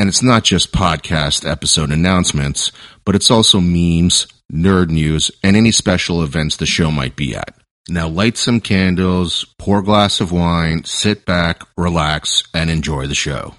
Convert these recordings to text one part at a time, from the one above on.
And it's not just podcast episode announcements, but it's also memes, nerd news, and any special events the show might be at. Now light some candles, pour a glass of wine, sit back, relax, and enjoy the show.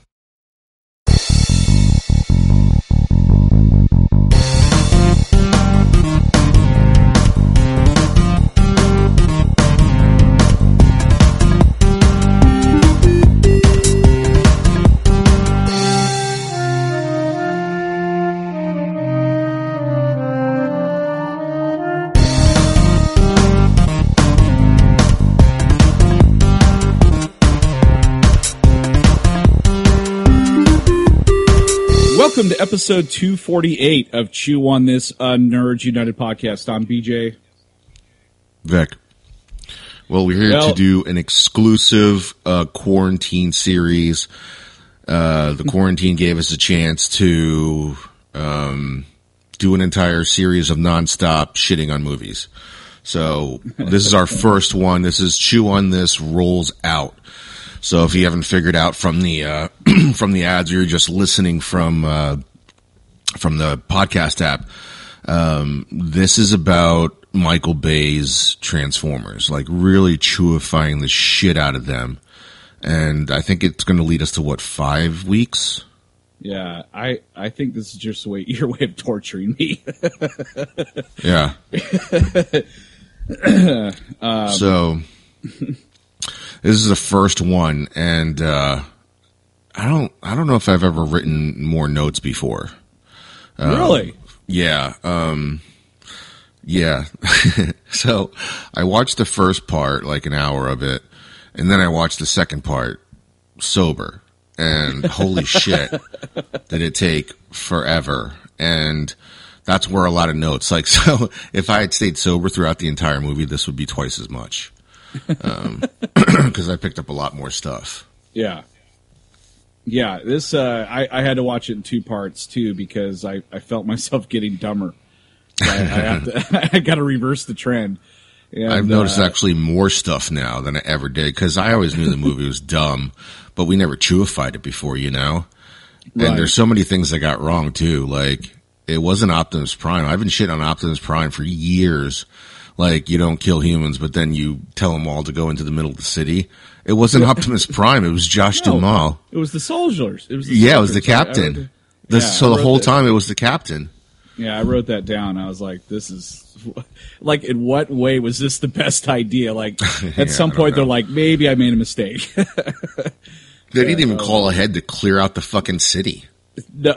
To episode 248 of Chew on This uh, Nerds United podcast. I'm BJ. Vic. Well, we're here Well- to do an exclusive uh, quarantine series. Uh, the quarantine gave us a chance to um, do an entire series of nonstop shitting on movies. So this is our first one. This is Chew on This rolls out. So if you haven't figured out from the uh, from the ads, or you're just listening from uh, from the podcast app. Um, this is about Michael Bay's Transformers, like really chewifying the shit out of them. And I think it's going to lead us to what five weeks. Yeah, I, I think this is just way, your way of torturing me. Yeah. so this is the first one, and uh, I don't I don't know if I've ever written more notes before. really? Yeah. Um, yeah. so I watched the first part, like an hour of it, and then I watched the second part sober. And holy shit, did it take forever. And that's where a lot of notes, like, so if I had stayed sober throughout the entire movie, this would be twice as much. Um, cause I picked up a lot more stuff. Yeah. Yeah, this, uh, I, I had to watch it in two parts too because I, I felt myself getting dumber. So I, I have to, I got to reverse the trend. And, I've noticed uh, actually more stuff now than I ever did because I always knew the movie was dumb, but we never chewified it before, you know. Right. And there's so many things I got wrong too. Like it wasn't Optimus Prime. I've been shitting on Optimus Prime for years. Like you don't kill humans, but then you tell them all to go into the middle of the city. It wasn't Optimus Prime. It was Josh No, Duhamel. It was the soldiers. It was the Yeah, it was the soldiers. I- I wrote captain. the- The- Yeah, so the whole that- time it was the captain. Yeah, I wrote that down. I was like, this is like, in what way was this the best idea? Like, at Yeah, some point, they're like, maybe I made a mistake. They didn't even call ahead to clear out the fucking city. no,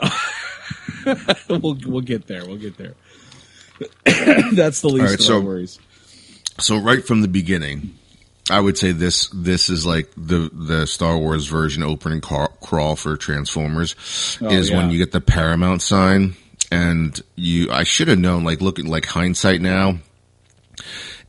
we'll we'll get there. We'll get there. That's the least right, of so- worries. So right from the beginning, I would say this this is like the the Star Wars version opening crawl for Transformers Oh, is when you get the Paramount sign and you I should have known like looking like hindsight now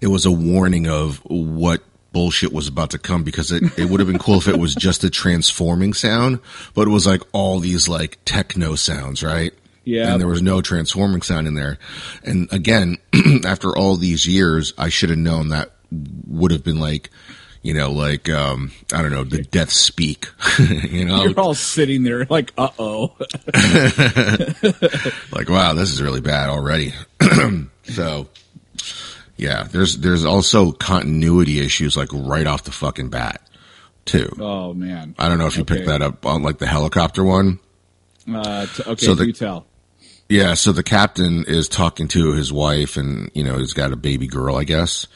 it was a warning of what bullshit was about to come because it, it would have been cool if it was just a transforming sound but it was like all these like techno sounds right Yeah. and there was no transforming sound in there. And again, after all these years, I should have known that would have been like, you know, like um, I don't know, the death speak. you know, You're all sitting there like, uh oh. like wow, this is really bad already. so, yeah, there's there's also continuity issues like right off the fucking bat, too. Oh man. I don't know if you picked that up on like the helicopter one. Uh, t- okay, So the- you tell. Yeah, so the captain is talking to his wife, and you know he's got a baby girl, I guess.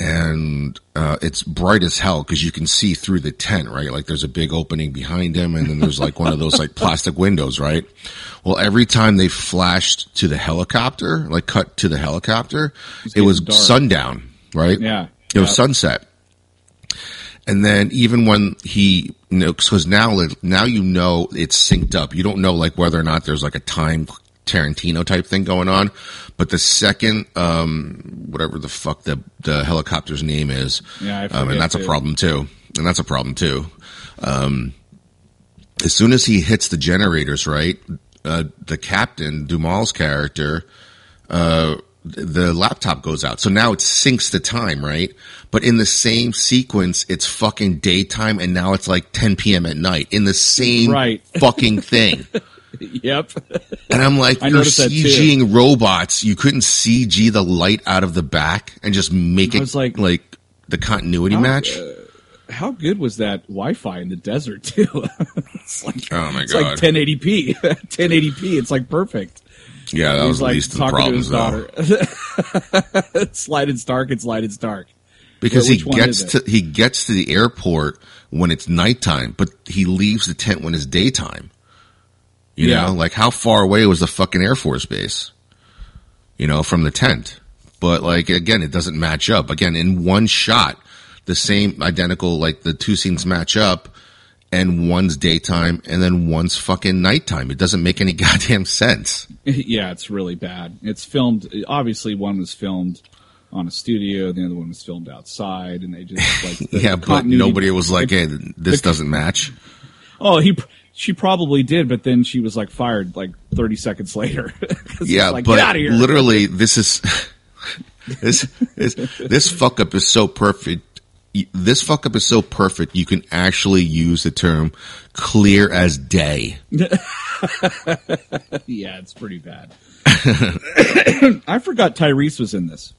And uh, it's bright as hell because you can see through the tent, right? Like there's a big opening behind him, and then there's like one of those like plastic windows, right? Well, every time they flashed to the helicopter, like cut to the helicopter, it was dark. sundown, right? Yeah. It was sunset. And then even when he, you know, because now, now you know it's synced up. You don't know like whether or not there's like a time Tarantino type thing going on. But the second, um, whatever the fuck the the helicopter's name is, Yeah, I um, and that's too. a problem too. And that's a problem too. Um, as soon as he hits the generators, right, uh, the captain Duhamel's character, uh, the laptop goes out. So now it syncs the time, right? But in the same sequence, it's fucking daytime, and now it's like 10 p.m. at night in the same Right. fucking thing. Yep. And I'm like, you're. CGing robots. You couldn't CG the light out of the back and just make it like- like the continuity How, match. uh, How good was that Wi-Fi in the desert too? it's like Oh, my god, it's like 1080p. 1080p. It's like perfect. yeah, that was the like least of the talking to his problems, though. it's light, it's dark. It's light, it's dark. because he gets to he gets to the airport when it's nighttime, but he leaves the tent when it's daytime. You Yeah. know, like how far away was the fucking Air Force base? You know, from the tent. But like again, it doesn't match up. Again, in one shot, the same identical like the two scenes match up and one's daytime and then one's fucking nighttime. It doesn't make any goddamn sense. yeah, it's really bad. It's filmed. Obviously, one was filmed on a studio, the other one was filmed outside, and they just like the yeah, but nobody was like, "Hey, this doesn't match." Oh, he. She probably did, but then she was like fired like 30 seconds later. Yeah, like, but get out of here. literally, this is this this this fuck up is so perfect. This fuck up is so perfect. You can actually use the term "clear as day." Yeah, it's pretty bad. I forgot Tyrese was in this.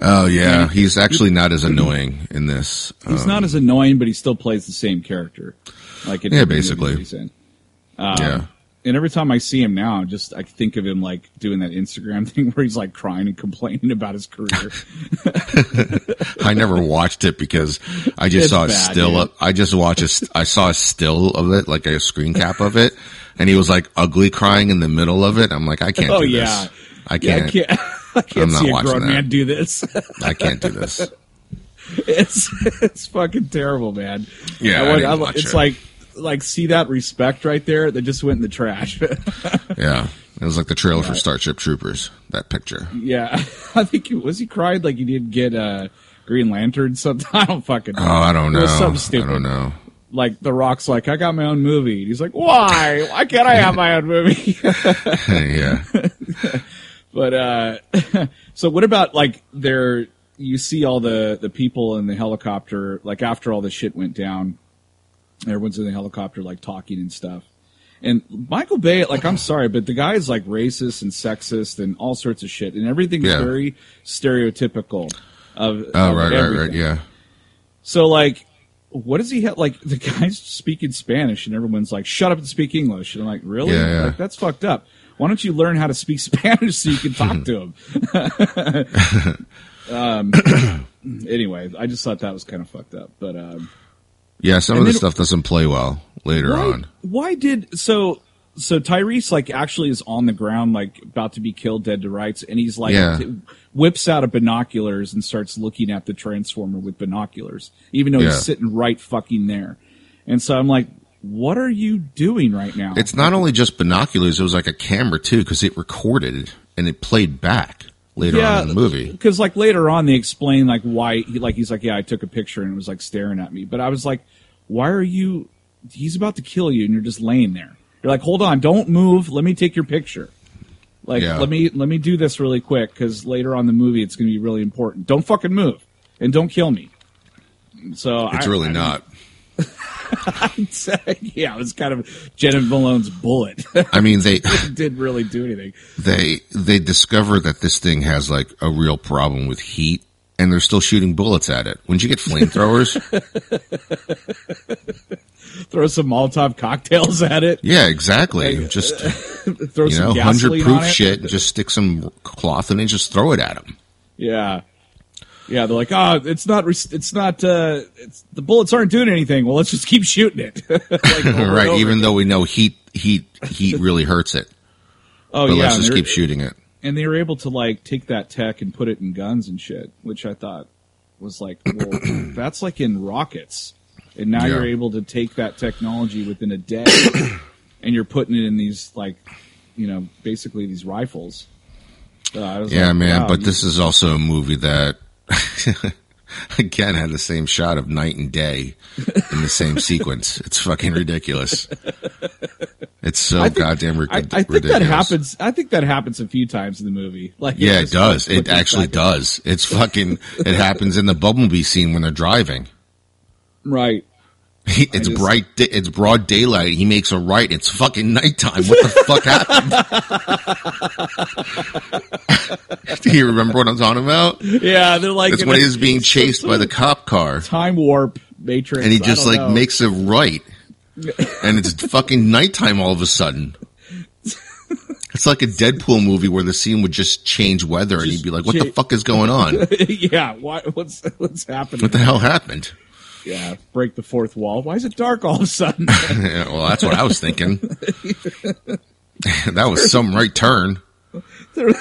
Oh yeah, he's actually not as annoying in this. He's Um, not as annoying, but he still plays the same character. Like in Yeah, basically. in. Uh, yeah, And every time I see him now, just I think of him like doing that Instagram thing where he's like crying and complaining about his career. I never watched it because I just It's saw a bad, still. dude. Of, I just watched a. I saw a still of it, like a screen cap of it, and he was like ugly crying in the middle of it. I'm like, I can't oh do yeah, this. I yeah, I can't. can't. I can't I'm not see a grown that. man do this. I can't do this. it's it's fucking terrible, man. Yeah, I didn't watch it's it. like like see that respect right there that just went in the trash. Yeah, it was like the trailer for Starship Troopers. That picture. yeah, I think he, was he cried like he didn't get uh, Green Lantern. Something I don't fucking. know. Oh, I don't know. something I don't know. Like the Rock's like I got my own movie. And he's like, why? Why can't I have my own movie? yeah. But uh so what about like there you see all the the people in the helicopter like after all the shit went down everyone's in the helicopter like talking and stuff. And Michael Bay like I'm sorry but the guy is like racist and sexist and all sorts of shit and everything's Yeah. very stereotypical of Oh, of right, right, right. Yeah. So like what does he have? Like the guy's speaking Spanish, and everyone's like, "Shut up and speak English." And I'm like, "Really? Yeah, yeah. Like, that's fucked up. Why don't you learn how to speak Spanish so you can talk to him?" um, anyway, I just thought that was kind of fucked up. But um, Yeah, some And of the stuff doesn't play well later why, on. why did so? So Tyrese like actually is on the ground, like about to be killed, dead to rights, and he's like Yeah. t- whips out of binoculars and starts looking at the transformer with binoculars, even though Yeah. he's sitting right fucking there. And so I'm like, what are you doing right now? It's not only just binoculars, it was like a camera too, because it recorded and it played back later on in the movie. Because like later on, they explain like why he like he's like, yeah, I took a picture and it was like staring at me, but I was like, why are you? He's about to kill you, and you're just laying there. You're like, hold on, don't move. Let me take your picture. Like, Yeah. let me let me do this really quick because later on in the movie, it's going to be really important. Don't fucking move and don't kill me. So It's I- really I- not. yeah, it was kind of Jenna Malone's bullet. I mean, they didn't really do anything. they they discover that this thing has like a real problem with heat, and they're still shooting bullets at it. When you get flamethrowers, Throw some Molotov cocktails at it. yeah, exactly. Just Throw you some know, hundred proof shit. and Just stick some cloth in it, and just throw it at them. Yeah. Yeah, they're like, oh, it's not, it's not, uh, it's, the bullets aren't doing anything. Well, let's just keep shooting it. like, right? Even again. though we know heat heat heat really hurts it, oh but yeah, let's just keep shooting it. and they were able to like take that tech and put it in guns and shit, which I thought was like, well, that's like in rockets, and now Yeah. you're able to take that technology within a day, and you're putting it in these like you know, basically these rifles. Uh, Yeah, like, man. wow, but you- this is also a movie that again had the same shot of night and day in the same sequence. It's fucking ridiculous. It's so think- goddamn rid- I, I think ridiculous. that happens. I think that happens a few times in the movie. Like, Yeah, it does. It actually does. It's fucking. It happens in the Bumblebee scene when they're driving. Right. He, it's just- bright. It's broad daylight. He makes a right. It's fucking nighttime. What the fuck happened? Do you remember what I'm talking about? Yeah, they're like That's in when he's being chased by the cop car, time warp matrix, and he just like know. makes a right, and it's fucking nighttime all of a sudden. It's like a Deadpool movie where the scene would just change weather, and he'd be like, "What the fuck is going on? yeah. Why, what's what's happening? What the hell happened?" Yeah, break the fourth wall. Why is it dark all of a sudden? Yeah, well, that's what I was thinking. that was some right turn. they're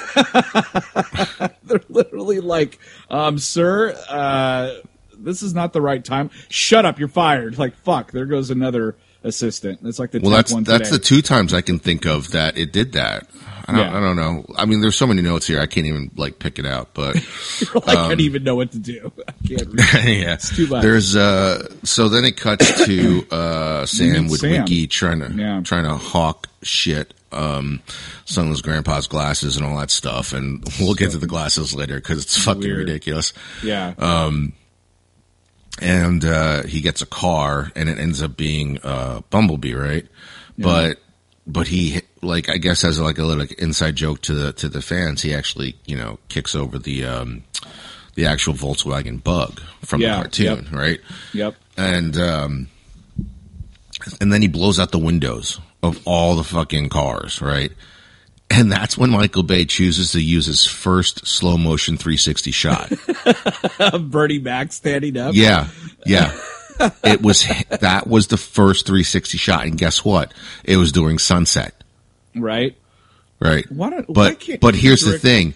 literally like, um, sir, uh, this is not the right time. Shut up, you're fired. Like, fuck, there goes another assistant. It's like the Well, that's one that's the two times I can think of that it did that. I don't, Yeah. I don't know. I mean, there's so many notes here, I can't even like pick it out. But like, I don't even know what to do. I can't read. yeah, too much. There's uh, so then it cuts to uh, Sam with Sam. Wiki trying to Yeah. trying to hawk shit. Um, his grandpa's glasses and all that stuff, and we'll get to the glasses later because it's fucking Weird. ridiculous. Yeah. Um, and uh, he gets a car, and it ends up being uh, Bumblebee, right? But but he like I guess as like a little inside joke to the to the fans, he actually you know kicks over the um, the actual Volkswagen Bug from Yeah, the cartoon, yep. right? yep. And um, and then he blows out the windows of all the fucking cars, right? And that's when Michael Bay chooses to use his first slow motion 360 shot. Bernie Mac standing up. Yeah, yeah. It was that was the first 360 shot, and guess what? It was during sunset, Right. right? Why don't- why but but here's the direct- thing: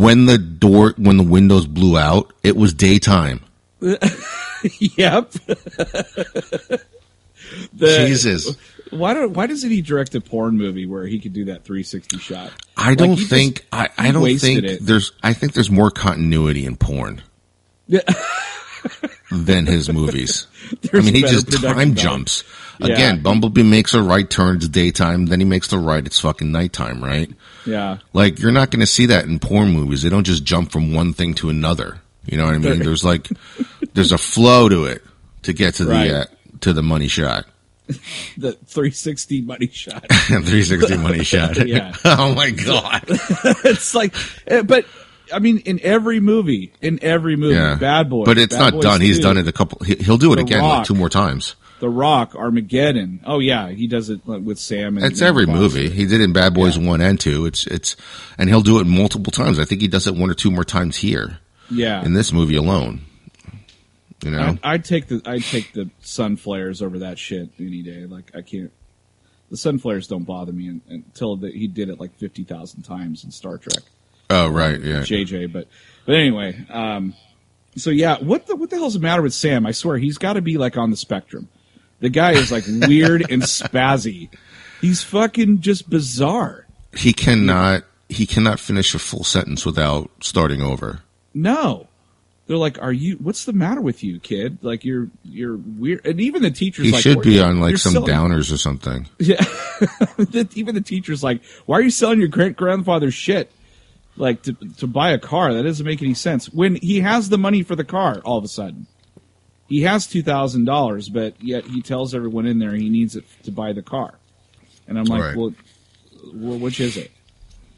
when the door, when the windows blew out, it was daytime. yep. the, Jesus, Why don't Why doesn't he direct a porn movie where he could do that 360 shot? I don't think just- I, I don't think it. there's I think there's more continuity in porn Yeah. than his movies. I mean, he just time jumps. Yeah. Again, Bumblebee makes a right turn, it's daytime. Then he makes the right, it's fucking nighttime, right? Yeah. Like you're not going to see that in porn movies. They don't just jump from one thing to another. You know what I mean? There's like there's a flow to it to get to Right. the uh, to the money shot. The 360 money shot. 360 money shot. Yeah. oh my god. it's like, eh, but I mean, in every movie, in every movie, Yeah. Bad Boys. But it's Bad not Boys done. He's done it a couple he- he'll do it The again like two more times. The Rock, Armageddon. Oh yeah, he does it like, with Sam. And It's every movie. He did it in Bad Boys Yeah. 1 and 2. It's it's and he'll do it multiple times. I think he does it one or two more times here Yeah. in this movie alone. You know? I'd, I'd take the I'd take the sun flares over that shit any day. Like I can't. The sun flares don't bother me until the, he did it like fifty thousand times in Star Trek. Oh, right. Yeah. JJ, but but anyway, um, so yeah, what the what the hell's the matter with Sam? I swear he's got to be like on the spectrum. The guy is like weird and spazzy. He's fucking just bizarre. he cannot he cannot finish a full sentence without starting over. No. They're like, "Are you? What's the matter with you, kid? Like you're you're weird." And even the teachers He like, should be on like some selling- downers or something. Yeah. Even the teacher's like, "Why are you selling your great grandfather's shit? Like to to buy a car? That doesn't make any sense." When he has the money for the car, all of a sudden, he has two thousand dollars, but yet he tells everyone in there he needs it to buy the car. And I'm like, Right. well, well, which is it?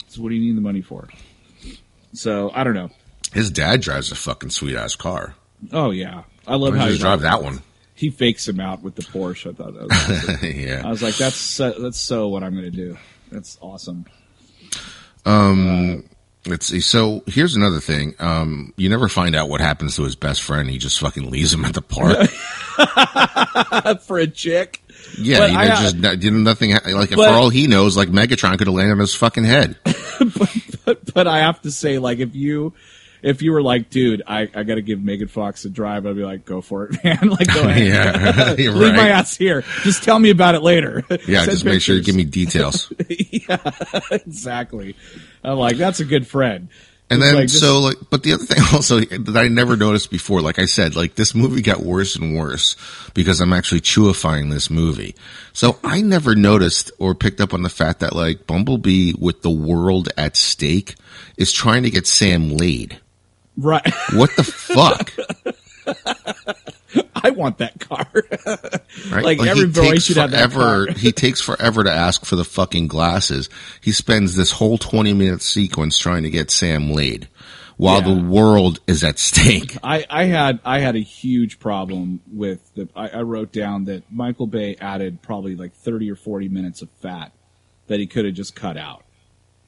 So what do you need the money for? So I don't know. His dad drives a fucking sweet ass car. Oh yeah, I love how he just drive that one? He fakes him out with the Porsche. I thought that was awesome. I was like, that's so, that's so what I'm going to do. That's awesome. Um, uh, Let's see. So here's another thing. Um, you never find out what happens to his best friend. He just fucking leaves him at the park. For a chick. Yeah, But he I, uh, just did nothing. Like but- for all he knows, like Megatron could have landed on his fucking head. but I have to say, like, if you if you were like, dude, I, I got to give Megan Fox a drive, I'd be like, go for it, man. like, go ahead. Yeah, Leave my ass here. Just tell me about it later. Yeah, just make sure you give me details. yeah, exactly. I'm like, that's a good friend. And then like, just- so like, but the other thing also that I never noticed before, like I said, like this movie got worse and worse because I'm actually chewifying this movie. So I never noticed or picked up on the fact that like Bumblebee with the world at stake is trying to get Sam laid. Right. What the fuck? I want that car. Right? Like, he every boy should have that car. he takes forever to ask for the fucking glasses. He spends this whole 20 minute sequence trying to get Sam laid while Yeah. the world is at stake. I, I had I had a huge problem with the. I, I wrote down that Michael Bay added probably like thirty or forty minutes of fat that he could have just cut out,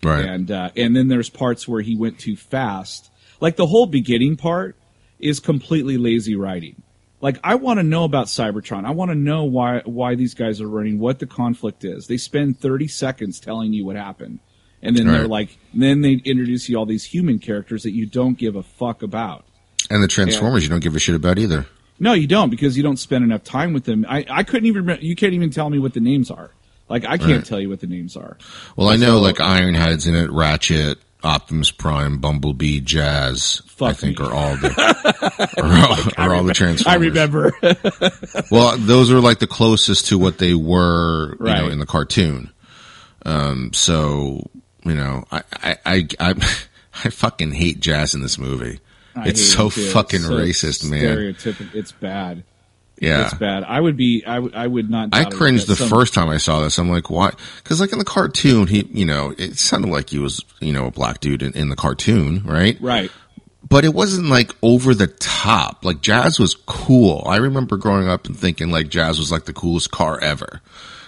Right. and uh, and then there's parts where he went too fast. Like the whole beginning part is completely lazy writing. Like I want to know about Cybertron. I want to know why why these guys are running, what the conflict is. They spend 30 seconds telling you what happened. And then they're like then they introduce you all these human characters that you don't give a fuck about. And the Transformers, you don't give a shit about either. No, you don't because you don't spend enough time with them. I, I couldn't even you can't even tell me what the names are. Like I can't Right. tell you what the names are. Well, I know So- like Ironhide's in it, Ratchet, Optimus Prime, Bumblebee, Jazz. I think me. are all the are all, are all the Transformers. I remember. Well, those are like the closest to what they were, you know, in the cartoon. Um, so you know, I I I I, I fucking hate Jazz in this movie. I it's so it, fucking It's so racist, man. Stereotypical. It's bad. Yeah. It's bad. I would be. I would. I would not. I cringed the some- first time I saw this. I'm like, why? Because like in the cartoon, he, you know, it sounded like he was, you know, a black dude in, in the cartoon, right? Right. But it wasn't like over the top. Like Jazz was cool. I remember growing up and thinking like Jazz was like the coolest car ever,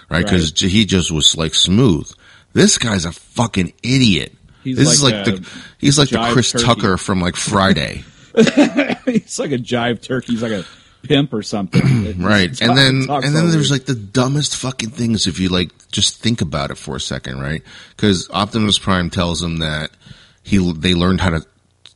right? Because Right. he just was like smooth. This guy's a fucking idiot. He's this is like like the he's like the Chris turkey. Tucker from like Friday. He's like a jive turkey. He's like a pimp or something. Right. And then and then there's like the dumbest fucking things if you like just think about it for a second, right? Cuz Optimus Prime tells him that he they learned how to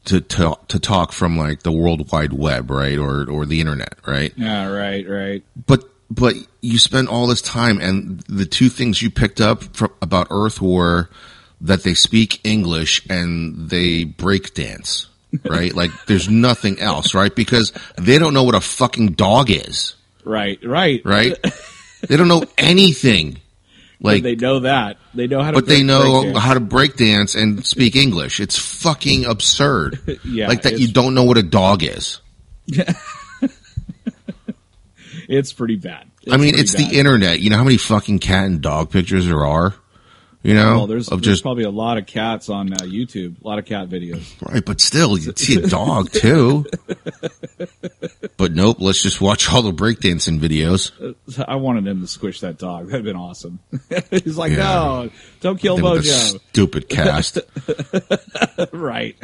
to to to talk from like the world wide web, right? Or or the internet, right? Yeah. Right. Right. But but you spend all this time and the two things you picked up from, about Earth were that they speak English and they break dance, right? like there's nothing else, right? Because they don't know what a fucking dog is Right. Right. right? they don't know anything. Like, they know that. They know how to. but they know break how to break dance and speak English. It's fucking absurd. Yeah, like that you don't know what a dog is. It's pretty bad. I mean, it's bad. the internet. You know how many fucking cat and dog pictures there are? You know, Well, there's, of there's just probably a lot of cats on uh, YouTube. A lot of cat videos. right, but still, you see a dog too. but nope, let's just watch all the breakdancing videos. I wanted him to squish that dog. That'd been awesome. He's like, Yeah. no, don't kill Mojo. stupid cast. right.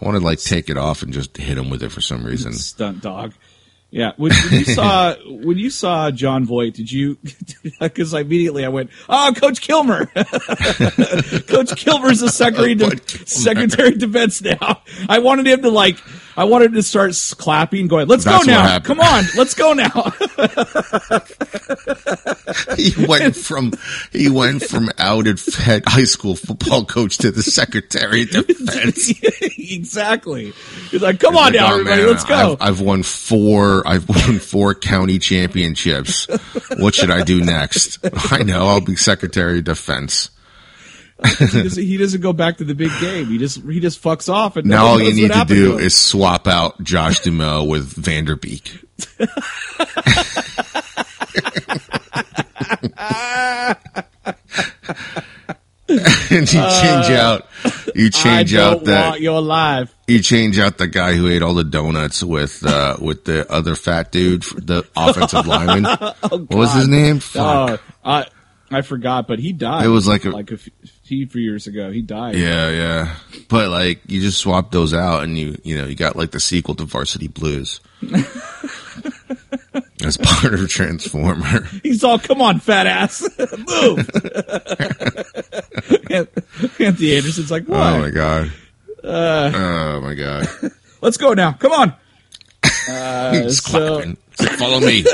I want to like take it off and just hit him with it for some reason. Stunt dog. Yeah. When, when you saw when you saw Jon Voight, did you? Because immediately I went, "Oh, Coach Kilmer! Coach Kilmer's the secretary What de- secretary of defense now." I wanted him to like, I wanted to start clapping, going, "Let's That's go now! Come on, let's go now!" he went from he went from outed head high school football coach to the secretary of defense. exactly. He's like, "Come on Like, now, oh, everybody, man, let's go!" I've, I've won four. I've won four county championships. What should I do next? I know. I'll be secretary of defense. He, doesn't, he doesn't go back to the big game. He just he just fucks off, and Now all you need to do him. is swap out Josh Duhamel with Van Der Beek. and you change out you change Uh, I out that your life. you change out the guy who ate all the donuts with uh with the other fat dude the offensive lineman what was his name Fuck. Oh, I I forgot, but he died. It was like a- like a f- few few years ago. He died. yeah yeah but like you just swap those out and you you know you got like the sequel to varsity blues as part of transformer He's all, "Come on, fat ass, move." Anthony Anderson's like, "What?" oh my god uh. oh my god! Let's go now. Come on. Uh, He's so-. Follow me.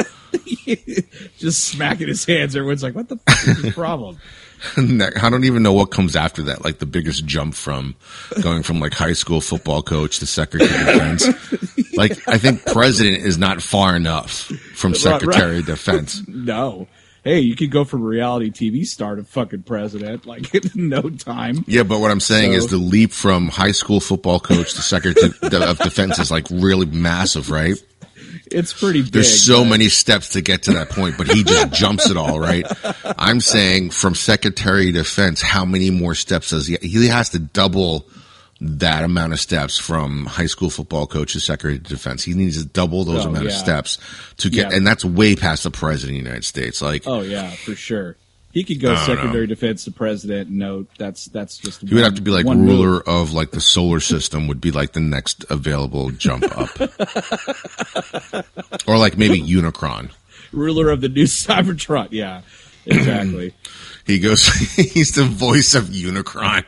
Just smacking his hands. Everyone's like, what the fuck is his problem? I don't even know what comes after that. Like the biggest jump from going from like high school football coach to secretary of defense. Like I think president is not far enough from secretary of defense. No. Hey, you could go from reality TV star to fucking president, like in no time. Yeah, but what I'm saying So- is the leap from high school football coach to secretary of defense is like really massive, right? It's pretty big. There's so but- many steps to get to that point, but he just jumps it all, right? I'm saying from Secretary of Defense, how many more steps does he? He has to double that amount of steps from high school football coach to Secretary of Defense. He needs to double those Oh, amount of steps to get, Yeah. and that's way past the president of the United States. Like, Oh yeah, for sure. He could go I don't secretary know. of defense to president. No, that's that's just. he would have to be like ruler of like the solar system would be like the next available jump up. or like maybe Unicron. ruler of the new Cybertron. Yeah, exactly. He goes, he's the voice of Unicron.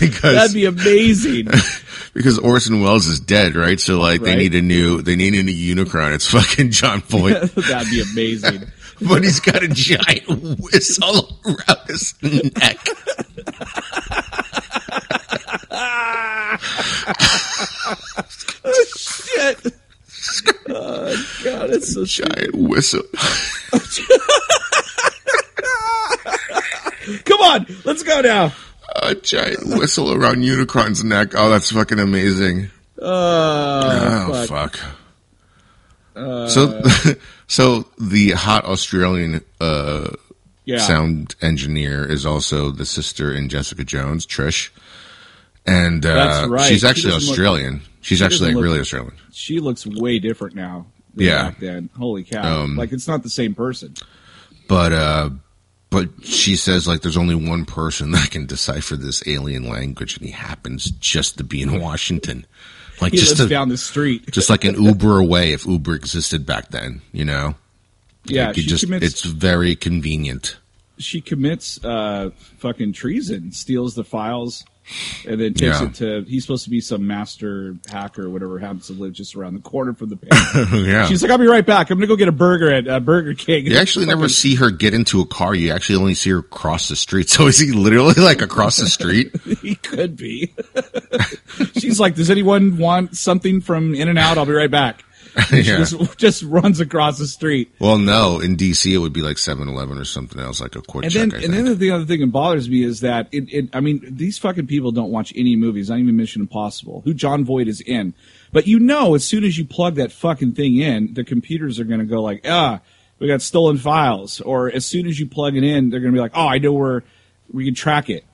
because That'd be amazing. Because Orson Welles is dead, right? So like they need a new they need a new Unicron. It's fucking Jon Voight, That'd be amazing. but he's got a giant whistle around his neck. Oh, shit. Oh god, it's so Giant whistle. Come on, let's go now. A giant whistle around Unicron's neck. Oh, that's fucking amazing. Uh, Oh fuck. fuck. so, so the hot Australian uh, yeah. sound engineer is also the sister in Jessica Jones, Trish, and uh, right. she's actually look- Australian. she's she actually look- really Australian. She looks way different now. Than Yeah. Back then, holy cow! Um, like it's not the same person. But uh, but she says like there's only one person that can decipher this alien language, and he happens just to be in Washington, like He just lives to, down the street. just like an Uber away if Uber existed back then, you know. Yeah, Like, you she just commits. it's very convenient. she commits uh, fucking treason, steals the files, and then takes Yeah. it to. He's supposed to be some master hacker, or whatever, happens to live just around the corner from the panel. yeah. She's like, "I'll be right back. I'm gonna go get a burger at uh, Burger King." You actually never see her get into a car. You actually only see her cross the street. So is he literally like across the street? he could be. She's like, "Does anyone want something from In and Out? I'll be right back." Yeah. just just runs across the street. Well, no, in DC it would be like 7-Eleven or something else, like a quick And then, and then the other thing that bothers me is that it, it. I mean, these fucking people don't watch any movies, not even Mission Impossible, who Jon Voight is in. But you know, as soon as you plug that fucking thing in, the computers are going to go like, ah, we got stolen files. Or as soon as you plug it in, they're going to be like, oh, I know where we can track it.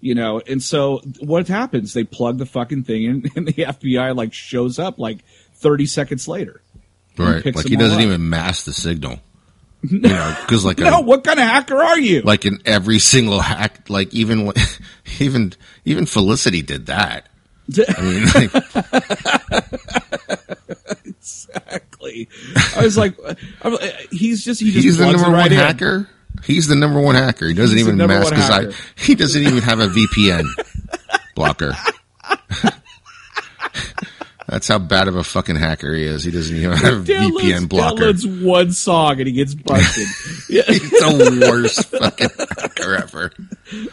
You know, and so what happens? They plug the fucking thing in, and the FBI like shows up like thirty seconds later. right, like he doesn't up. even mask the signal. You know, because like No, a, what kind of hacker are you? like in every single hack, like even even even Felicity did that. I mean, like, exactly. I was like, I'm, he's just he just he's the number right one in. hacker. He's the number one hacker. He doesn't He's even mask his eye. He doesn't even have a VPN blocker. That's how bad of a fucking hacker he is. He doesn't even have a VPN blocker. downloads one song and he gets busted. yeah. He's the worst fucking hacker ever.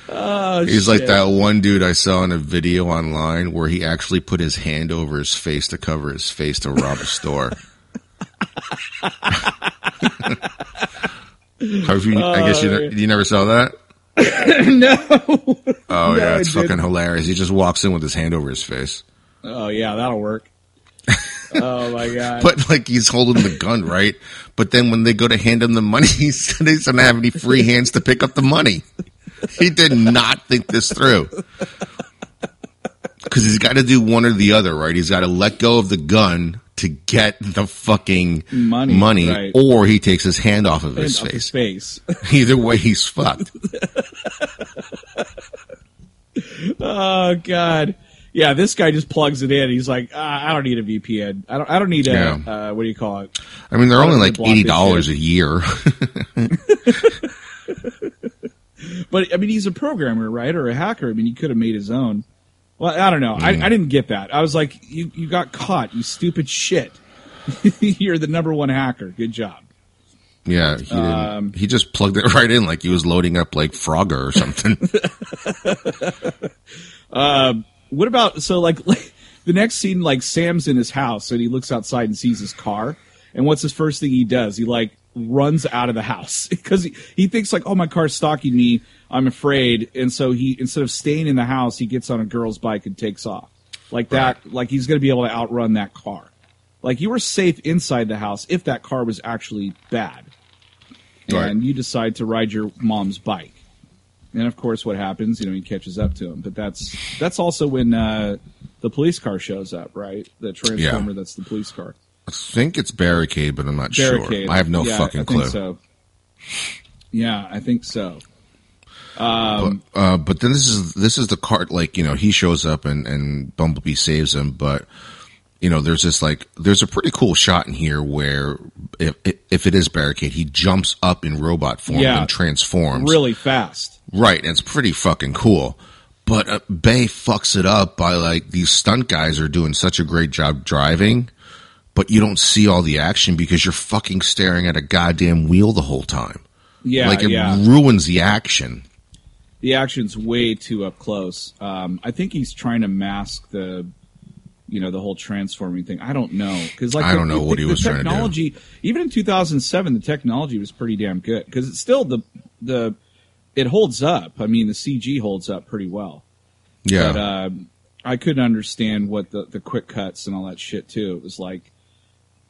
Oh, He's like that one dude I saw in a video online where he actually put his hand over his face to cover his face to rob a store. You, I guess you, uh, you never saw that? no. Oh yeah, I it's fucking didn't. hilarious. He just walks in with his hand over his face, Oh yeah, that'll work. Oh my god. but like he's holding the gun, right? But then when they go to hand him the money, he doesn't have any free hands to pick up the money. He did not think this through. Because he's got to do one or the other, right? He's got to let go of the gun to get the fucking Money, right. or he takes his hand off of his up his face. face. Either way, he's fucked. oh god. Yeah, this guy just plugs it in. He's like, ah, I don't need a VPN. I don't. I don't need a. Yeah. Uh, what do you call it? I mean, they're only do they like eighty dollars a year. but I mean, he's a programmer, right, or a hacker. I mean, he could have made his own. Well, I don't know. I, I didn't get that. I was like, you you got caught, you stupid shit. You're the number one hacker. Good job. Yeah, he, Um, he just plugged it right in like he was loading up like Frogger or something. What about so like, like the next scene? Like Sam's in his house and he looks outside and sees his car. And what's his first thing he does? He like runs out of the house because he, he thinks like, oh, my car's stalking me. I'm afraid. And so he instead of staying in the house, he gets on a girl's bike and takes off like that. Like he's going to be able to outrun that car. Like you were safe inside the house if that car was actually bad, Right. and you decide to ride your mom's bike. And of course, what happens? You know, he catches up to him. But that's that's also when uh, the police car shows up, right? The transformer that's the police car. I think it's Barricade, but I'm not Barricade. sure. I have no Yeah, fucking I think clue. So. Yeah, I think so. But, uh, but then this is this is the cart like you know he shows up and and Bumblebee saves him, but you know there's this like there's a pretty cool shot in here where if if it is Barricade, he jumps up in robot form Yeah. and transforms Really fast. Right, and it's pretty fucking cool. But uh, Bay fucks it up by like these stunt guys are doing such a great job driving, but you don't see all the action because you're fucking staring at a goddamn wheel the whole time. Yeah, like it yeah. ruins the action. the action's way too up close. Um, I think he's trying to mask the, you know, the whole transforming thing. I don't know because like I the- don't know the- what he the was trying to do. technology, Even in 2007, the technology was pretty damn good because it's still the the it holds up. I mean, the CG holds up pretty well. Yeah, But um, I couldn't understand what the the quick cuts and all that shit too. It was like.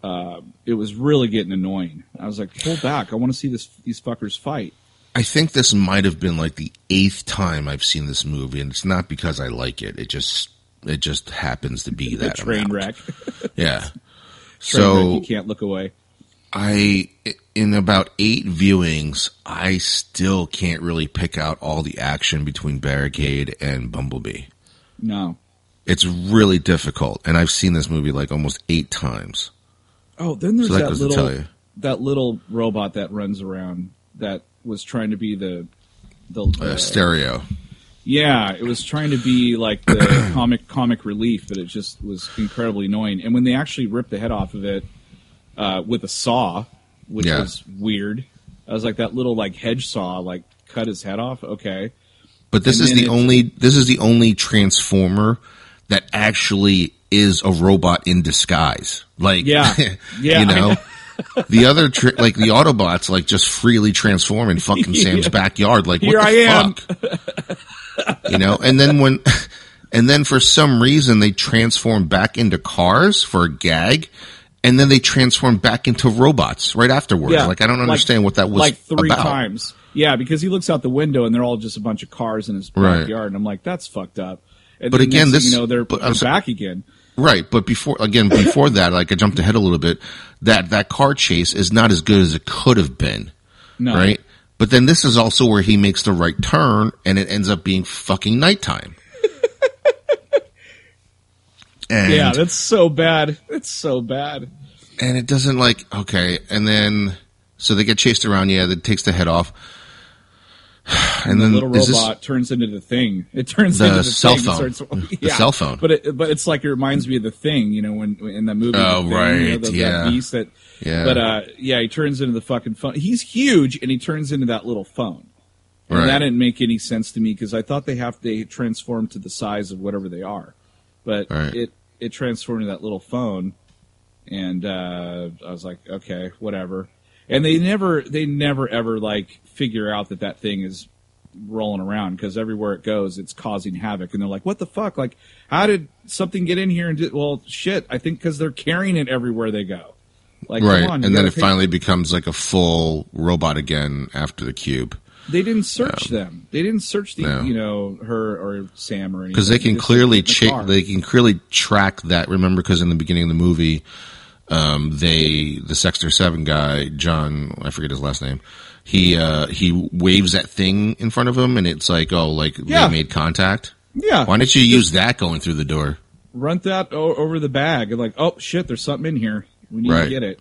Uh, it was really getting annoying. I was like, "Pull back! I want to see this these fuckers fight." I think this might have been like the eighth time I've seen this movie, and it's not because I like it. It just it just happens to be The that train amount. wreck. Yeah. Train so wreck, you can't look away. I in about eight viewings, I still can't really pick out all the action between Barricade and Bumblebee. No. It's really difficult, and I've seen this movie like almost eight times. Oh, then there's So that that goes tell you. little that little robot that runs around that was trying to be the the Uh, stereo. Yeah, it was trying to be like the comic comic relief, but it just was incredibly annoying. And when they actually ripped the head off of it uh, with a saw, which Yeah. was weird, I was like that little like hedge saw like cut his head off. Okay, But this And is the only this is the only transformer that actually is a robot in disguise. Like Yeah. Yeah, you know. The other, tri- like the Autobots, like just freely transform in fucking Sam's Yeah. backyard. Like, Here what I the am. fuck? You know, and then when, and then for some reason they transform back into cars for a gag, and then they transform back into robots right afterwards. Yeah, Like I don't like- understand what that was like three about. times. Yeah, because he looks out the window and they're all just a bunch of cars in his Right. backyard, and I'm like, that's fucked up. And But again, this- you know they're, but they're back again. Right, but before again, before that, like I jumped ahead a little bit. That that car chase is not as good as it could have been. No, Right, but then this is also where he makes the right turn, and it ends up being fucking nighttime. and Yeah, that's so bad. It's so bad. and it doesn't like okay, and then so they get chased around. Yeah, that takes the head off, and, the then little robot turns into the thing. It turns The into the cell. Phone. starts- The cell phone. But it, but it's like it reminds me of the thing. You know, when in that movie. Oh, The Thing, you know, right, the- that yeah. beast that. Yeah. But uh, yeah, he turns into the fucking phone. He's huge, and he turns into that little phone. And Right. that didn't make any sense to me because I thought they have they transform to the size of whatever they are, but Right. it it transformed into that little phone, and uh, I was like, okay, whatever. And they never they never ever like figure out that that thing is rolling around because everywhere it goes, it's causing havoc. And they're like, what the fuck? Like, how did something get in here? And did, well, shit, I think because they're carrying it everywhere they go. Like, right, on, and then it finally becomes like a full robot again after the cube. They didn't search them. They didn't search the, No. you know, her or Sam or anything. because they can clearly the cha- they can clearly track that. Remember, because in the beginning of the movie, um, they the Sector Seven guy, John, I forget his last name. He uh, he waves that thing in front of him, and it's like, oh, like Yeah. they made contact. yeah. Why didn't you use that going through the door? run that o- over the bag and like, oh shit, there's something in here. We need Right. to get it.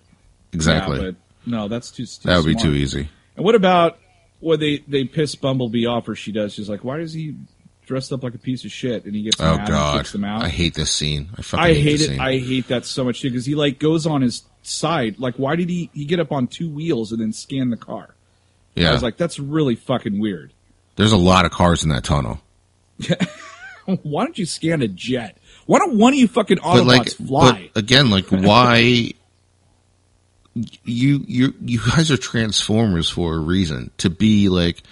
Exactly. Yeah, but no, that's too. too that would be too easy. And what about Well, they they piss Bumblebee off, or she does. She's like, "Why does he dressed up like a piece of shit?" And he gets Oh God, kicks them out. I hate this scene. I fucking I hate, hate it. scene. I hate that so much too because he like goes on his side. Like, why did he he get up on two wheels and then scan the car? Yeah, I was like, that's really fucking weird. there's a lot of cars in that tunnel. why don't you scan a jet? Why don't one of you fucking Autobots but like, fly? but again, like, why? You you you guys are Transformers for a reason to be like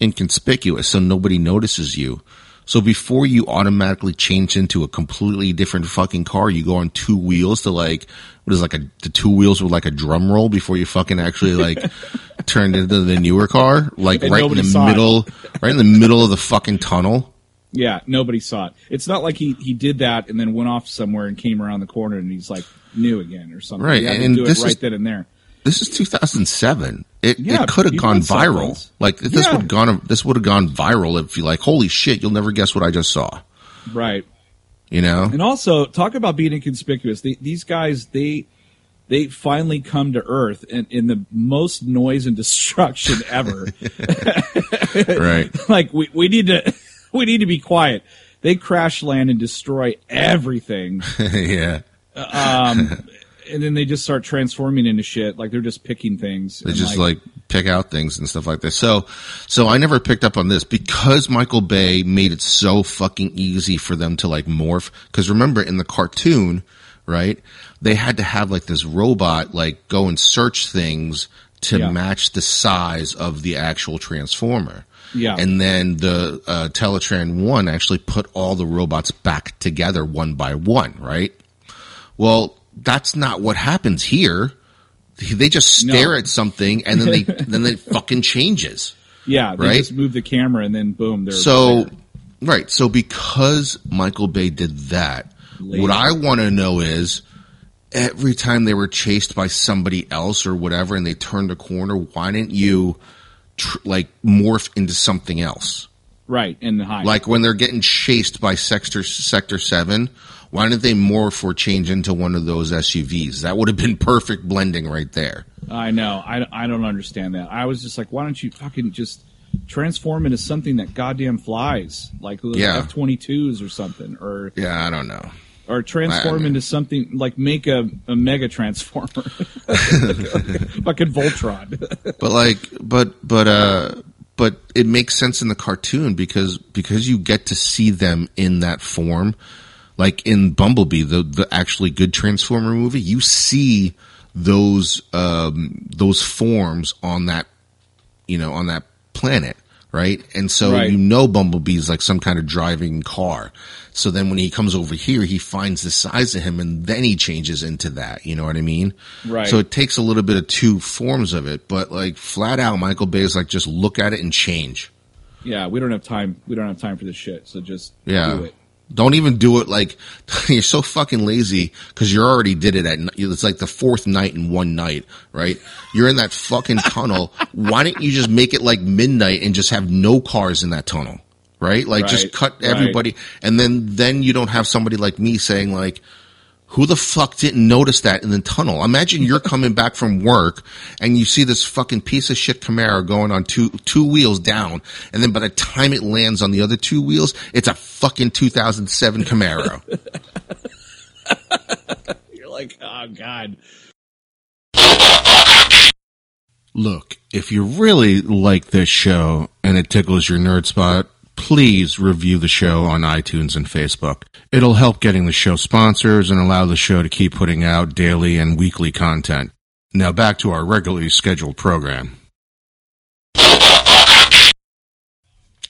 inconspicuous, so nobody notices you. So before you automatically change into a completely different fucking car, you go on two wheels to like what is like a the two wheels with like a drum roll before you fucking actually like turned into the newer car, like And right in the saw it. middle, right in the middle of the fucking tunnel. yeah, nobody saw it. It's not like he he did that and then went off somewhere and came around the corner and he's like new again or something. Right, and do it this right is- then and there. This is 2007. It, Yeah, it could have gone viral. Like this Yeah. would have gone. This would have gone viral if you like. Holy shit! You'll never guess what I just saw. Right. You know? And also, talk about being inconspicuous. They, these guys, they they finally come to Earth in, in the most noise and destruction ever. right. like we, we need to we need to be quiet. They crash land and destroy everything, yeah. And then they just start transforming into shit. Like they're just picking things. They just like, pick out things and stuff like this. So, so I never picked up on this because Michael Bay made it so fucking easy for them to like morph. Cause remember in the cartoon, right? They had to have like this robot like go and search things to Yeah. match the size of the actual transformer. Yeah. And then the uh, Teletran 1 actually put all the robots back together one by one, right? Well, that's not what happens here. They just stare No. at something and then they then it fucking changes. yeah, they right? just move the camera and then boom, they're So, there. right. So because Michael Bay did that, Lazy. what I want to know is every time they were chased by somebody else or whatever and they turned a corner, why didn't you tr- like morph into something else? right and high. Like when they're getting chased by Sector Sector Seven, why didn't they morph or change into one of those SUVs? That would have been perfect blending right there. I know. I, I don't understand that. I was just like, why don't you fucking just transform into something that goddamn flies, like Yeah. F twenty twos or something, or Yeah, I don't know. or transform I- into something like make a, a mega transformer, fucking Voltron. But like, but but uh, but it makes sense in the cartoon because because you get to see them in that form. Like in Bumblebee, the the actually good Transformer movie, you see those um those forms on that you know on that planet right and so Right. you know bumblebee's like some kind of driving car so then when he comes over here he finds the size of him and then he changes into that you know what i mean Right. so it takes a little bit of two forms of it but like flat out michael bay is like just look at it and change yeah, we don't have time. We don't have time for this shit. So just yeah do it. Don't even do it like you're so fucking lazy because you already did it at. It's like the fourth night in one night, right? You're in that fucking tunnel. Why don't you just make it like midnight and just have no cars in that tunnel, right? Like just Right, cut right. everybody, and then then you don't have somebody like me saying like. Who the fuck didn't notice that in the tunnel? Imagine you're coming back from work and you see this fucking piece of shit Camaro going on two two wheels down, and then by the time it lands on the other two wheels, it's a fucking 2007 Camaro. You're like, oh god. Look, if you really like this show and it tickles your nerd spot, please review the show on iTunes and Facebook. It'll help getting the show sponsors and allow the show to keep putting out daily and weekly content. Now back to our regularly scheduled program.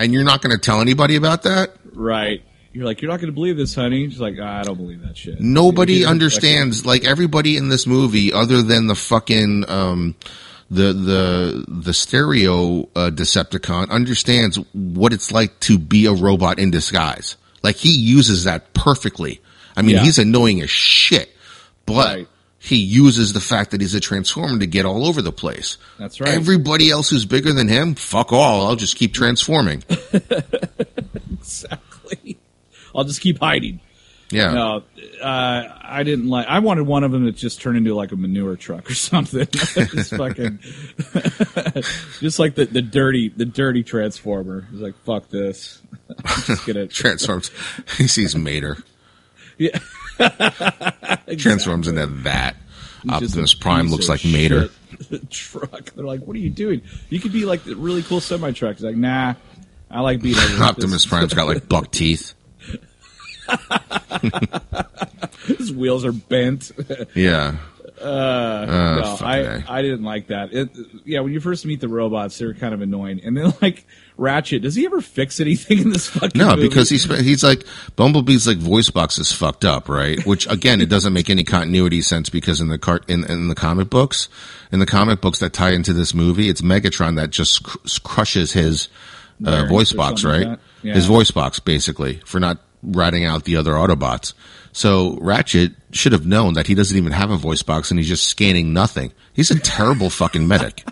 And you're not going to tell anybody about that? Right. You're like, you're not going to believe this, honey. She's like, "Ah, I don't believe that shit. Nobody understands. Like everybody in this movie, other than the fucking um, the the the stereo uh, Decepticon, understands what it's like to be a robot in disguise. Like he uses that perfectly. I mean, Yeah. he's annoying as shit, but Right. he uses the fact that he's a transformer to get all over the place. That's right. Everybody else who's bigger than him, fuck all. I'll just keep transforming. exactly. I'll just keep hiding. Yeah. No, uh, I didn't like. I wanted one of them that just turned into like a manure truck or something. just fucking, just like the, the dirty the dirty transformer. He's like, fuck this. I'm just gonna Transforms. he sees Mater. yeah. Transforms into that. Optimus Prime looks like Mater. truck. They're like, what are you doing? You could be like the really cool semi truck. He's like, nah, I like being Optimus Prime's got like buck teeth. His wheels are bent. Yeah. Uh, no, fucking I. I didn't like that. It, yeah, when you first meet the robots, they're kind of annoying. And then like Ratchet, does he ever fix anything in this fucking No, movie? because he's he's like Bumblebee's like voice box is fucked up, right? Which again, it doesn't make any continuity sense because in the cart in, in the comic books, in the comic books that tie into this movie, it's Megatron that just cr- crushes his uh, voice box, right? like. Yeah. His voice box, basically, for not ratting out the other Autobots. So Ratchet should have known that he doesn't even have a voice box and he's just scanning nothing. He's a terrible fucking medic.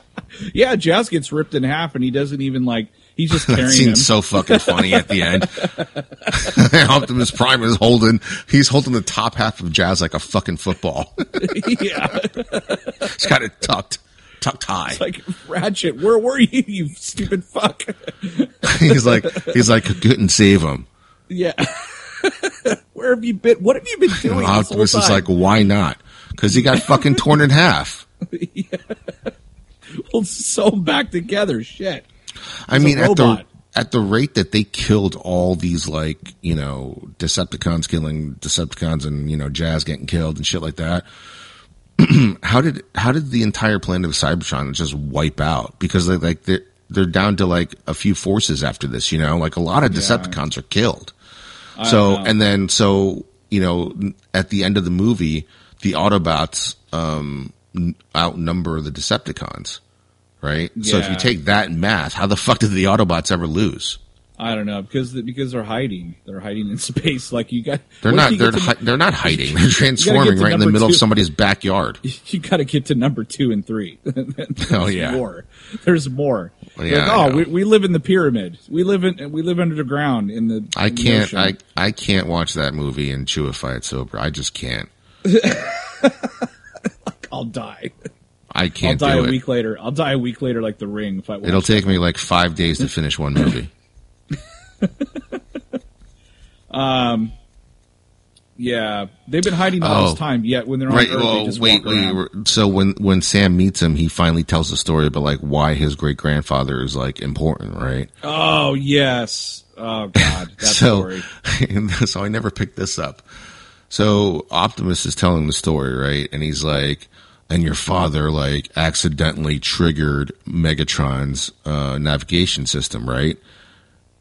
yeah, Jazz gets ripped in half, and he doesn't even like. He's just That carrying him. so fucking funny at the end. Optimus Prime is holding, he's holding the top half of Jazz like a fucking football. yeah, he's got it tucked, tucked high. like Ratchet, where were you, you stupid fuck? he's like, he's like, couldn't save him. Yeah, where have you been? What have you been doing? And this Optimus is like, why not? Cause he got fucking torn in half. well, sew 'em back together. Shit. I He's mean, at the, at the rate that they killed all these like, you know, Decepticons killing Decepticons and, you know, Jazz getting killed and shit like that. how did how did the entire planet of Cybertron just wipe out? Because they like they're they're down to like a few forces after this, you know, like a lot of Decepticons are killed. So and then so you know at the end of the movie, the Autobots um, outnumber the Decepticons, right? So if you take that in math, how the fuck did the Autobots ever lose? I don't know because because they're hiding. They're hiding in space. Like you got. They're not. They're to- hi- they're not hiding. They're transforming right in the middle two. of somebody's backyard. you got to get to number two and three. Oh, yeah. more. There's more. Yeah, like, oh, we, we live in the pyramid. We live in we live underground in the. I in the can't. ocean." I I can't watch that movie and chewify it sober. I just can't. I'll die. I I'll can't die do a it. week later. I'll die a week later, like the ring. If I It'll take me like five days to finish one movie. Um, Yeah, they've been hiding all Oh. this time. Yet when they're on Right. Earth, they just wait, walk wait. around. So when when Sam meets him, he finally tells the story about like why his great grandfather is like important, right? Oh yes. Oh god, that so, story. so I never picked this up. So Optimus is telling the story, right? And he's like, and your father like accidentally triggered Megatron's uh, navigation system, right?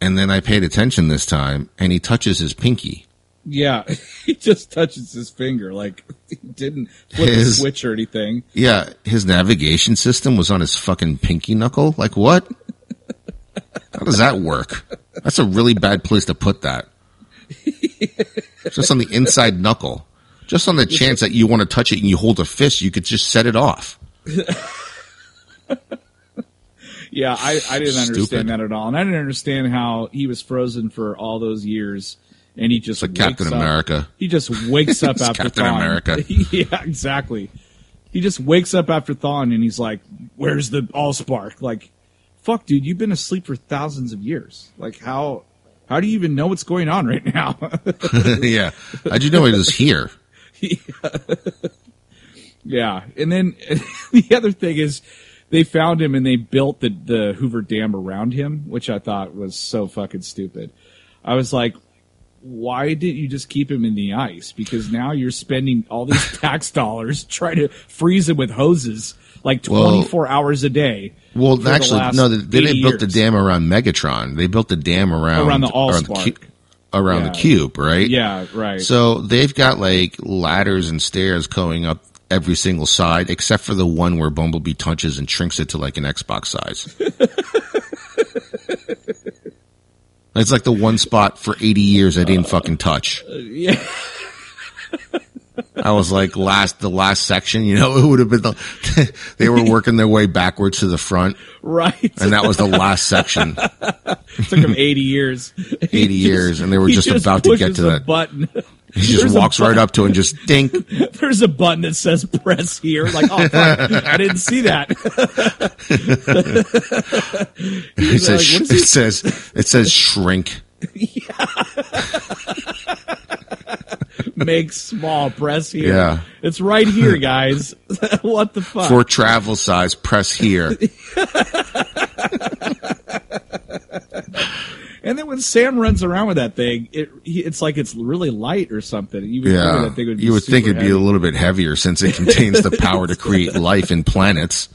And then I paid attention this time, and he touches his pinky. Yeah, he just touches his finger, like he didn't flip His- switch or anything. Yeah, his navigation system was on his fucking pinky knuckle. Like what? How does that work? That's a really bad place to put that. Just on the inside knuckle. Just on the chance that you want to touch it and you hold a fist, you could just set it off. Yeah, I, I didn't Stupid. understand that at all, and I didn't understand how he was frozen for all those years, and he just Like Captain up- America. He just wakes up after Captain thawing. America. yeah, exactly. He just wakes up after thawing, and he's like, "Where's the Allspark?" Like, fuck, dude, you've been asleep for thousands of years. Like, how how do you even know what's going on right now? yeah. How'd you know it was here? Yeah, and then the other thing is they found him and they built the the Hoover Dam around him, which I thought was so fucking stupid. I was like, why didn't you just keep him in the ice? Because now you're spending all these tax dollars trying to freeze him with hoses like Well- 24 hours a day. Well, for the actually, no, they, didn't build the dam around Megatron. They built the dam around Around the Allspark. around Yeah. the cube, right? Yeah, right. So they've got like ladders and stairs going up every single side, except for the one where Bumblebee touches and shrinks it to like an Xbox size. it's like the one spot for 80 years I didn't fucking touch. Uh, yeah. I was like last the last section. You know, it would have been the they were working their way backwards to the front, right. and that was the last section. It took them 80 years. 80 years, and they were he just about to get to that. button. He just There's walks right up to it and just dink. There's a button that says press here. Like, oh, fuck, I didn't see that. It says, like, it says it says shrink. Make small, press here. Yeah. It's right here, guys. what the fuck? For travel size, press here. And then when Sam runs around with that thing, it it's like it's really light or something. You would Yeah, that thing would be you would think it'd be a little bit heavier since it contains the power to create life in planets.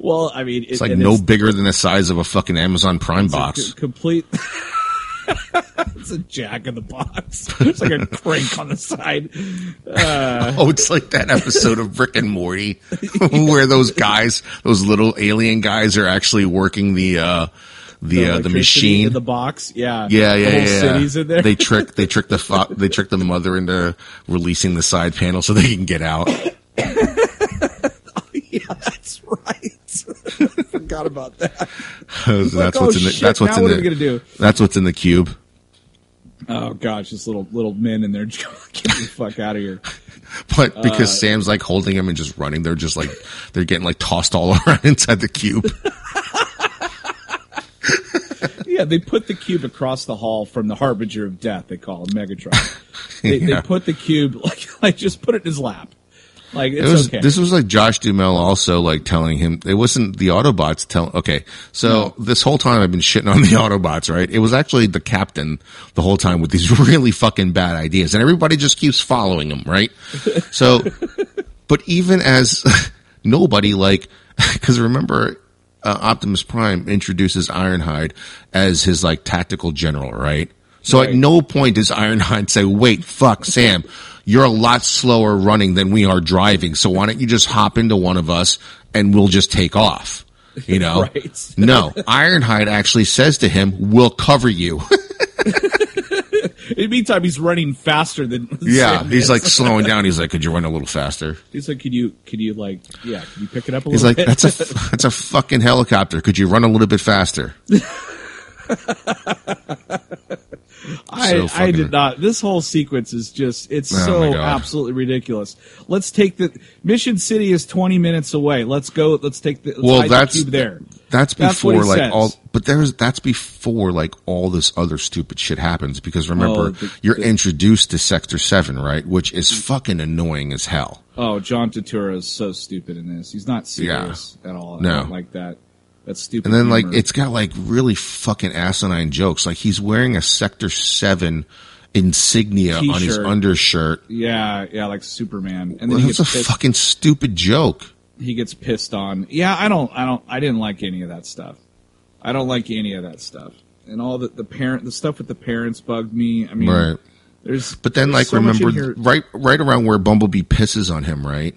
Well, I mean, It's like no bigger than the size of a fucking Amazon Prime box. complete. it's a jack in the box. It's like a crank on the side. Oh, it's like that episode of Rick and Morty where those guys, those little alien guys, are actually working the uh, the uh, the machine. in the box. Yeah, yeah, The yeah, whole yeah. yeah. city's in there. They trick they trick the fa- they trick the mother into releasing the side panel so they can get out. yeah, that's right. I forgot about that. that's Like, oh, what's in the shit, that's what's in what the are we gonna do? that's what's in the cube. Oh gosh, just little little men in there. Get the fuck out of here. But because Uh, Sam's like holding him and just running, they're just like they're getting like tossed all around inside the cube. Yeah, they put the cube across the hall from the harbinger of death. They call him Megatron. They, Yeah. they put the cube like like just put it in his lap. Like it's It was okay. this was like Josh Duhamel also like telling him it wasn't the Autobots telling. Okay, so this whole time I've been shitting on the Autobots, right? It was actually the captain the whole time with these really fucking bad ideas, and everybody just keeps following him, right? So, but even as nobody like, because remember. Uh, Optimus Prime introduces Ironhide as his like tactical general, right? So at no point does Ironhide say, wait, fuck, Sam, you're a lot slower running than we are driving. So why don't you just hop into one of us and we'll just take off? You know? Right. no, Ironhide actually says to him, we'll cover you. In the meantime, he's running faster than yeah. Sam He's is. like slowing down. He's like, could you run a little faster? he's like, could you could you like yeah, can you pick it up a He's little like, bit? that's a, that's a fucking helicopter. Could you run a little bit faster? I, so I did not. This whole sequence is just, it's Oh so absolutely ridiculous. Let's take the, Mission City is 20 minutes away. Let's go, let's take the, let's Well, that's- the cube there. That's That's before he like says. all, but there's that's before like all this other stupid shit happens because remember Oh, the- you're the- introduced to Sector Seven, right? Which is mm. fucking annoying as hell. Oh, John Turturro is so stupid in this. He's not serious at all. No. Like that. That's stupid. And then like it's got like really fucking asinine jokes. Like he's wearing a Sector Seven insignia on his undershirt. yeah, yeah, like Superman. And then Well, he that's a pissed, fucking stupid joke. He gets pissed on. Yeah, I don't, I don't, I didn't like any of that stuff. I don't like any of that stuff. And all the, the parent, the stuff with the parents bugged me. I mean, Right. there's, But then, like, so remember, right, right around where Bumblebee pisses on him, right?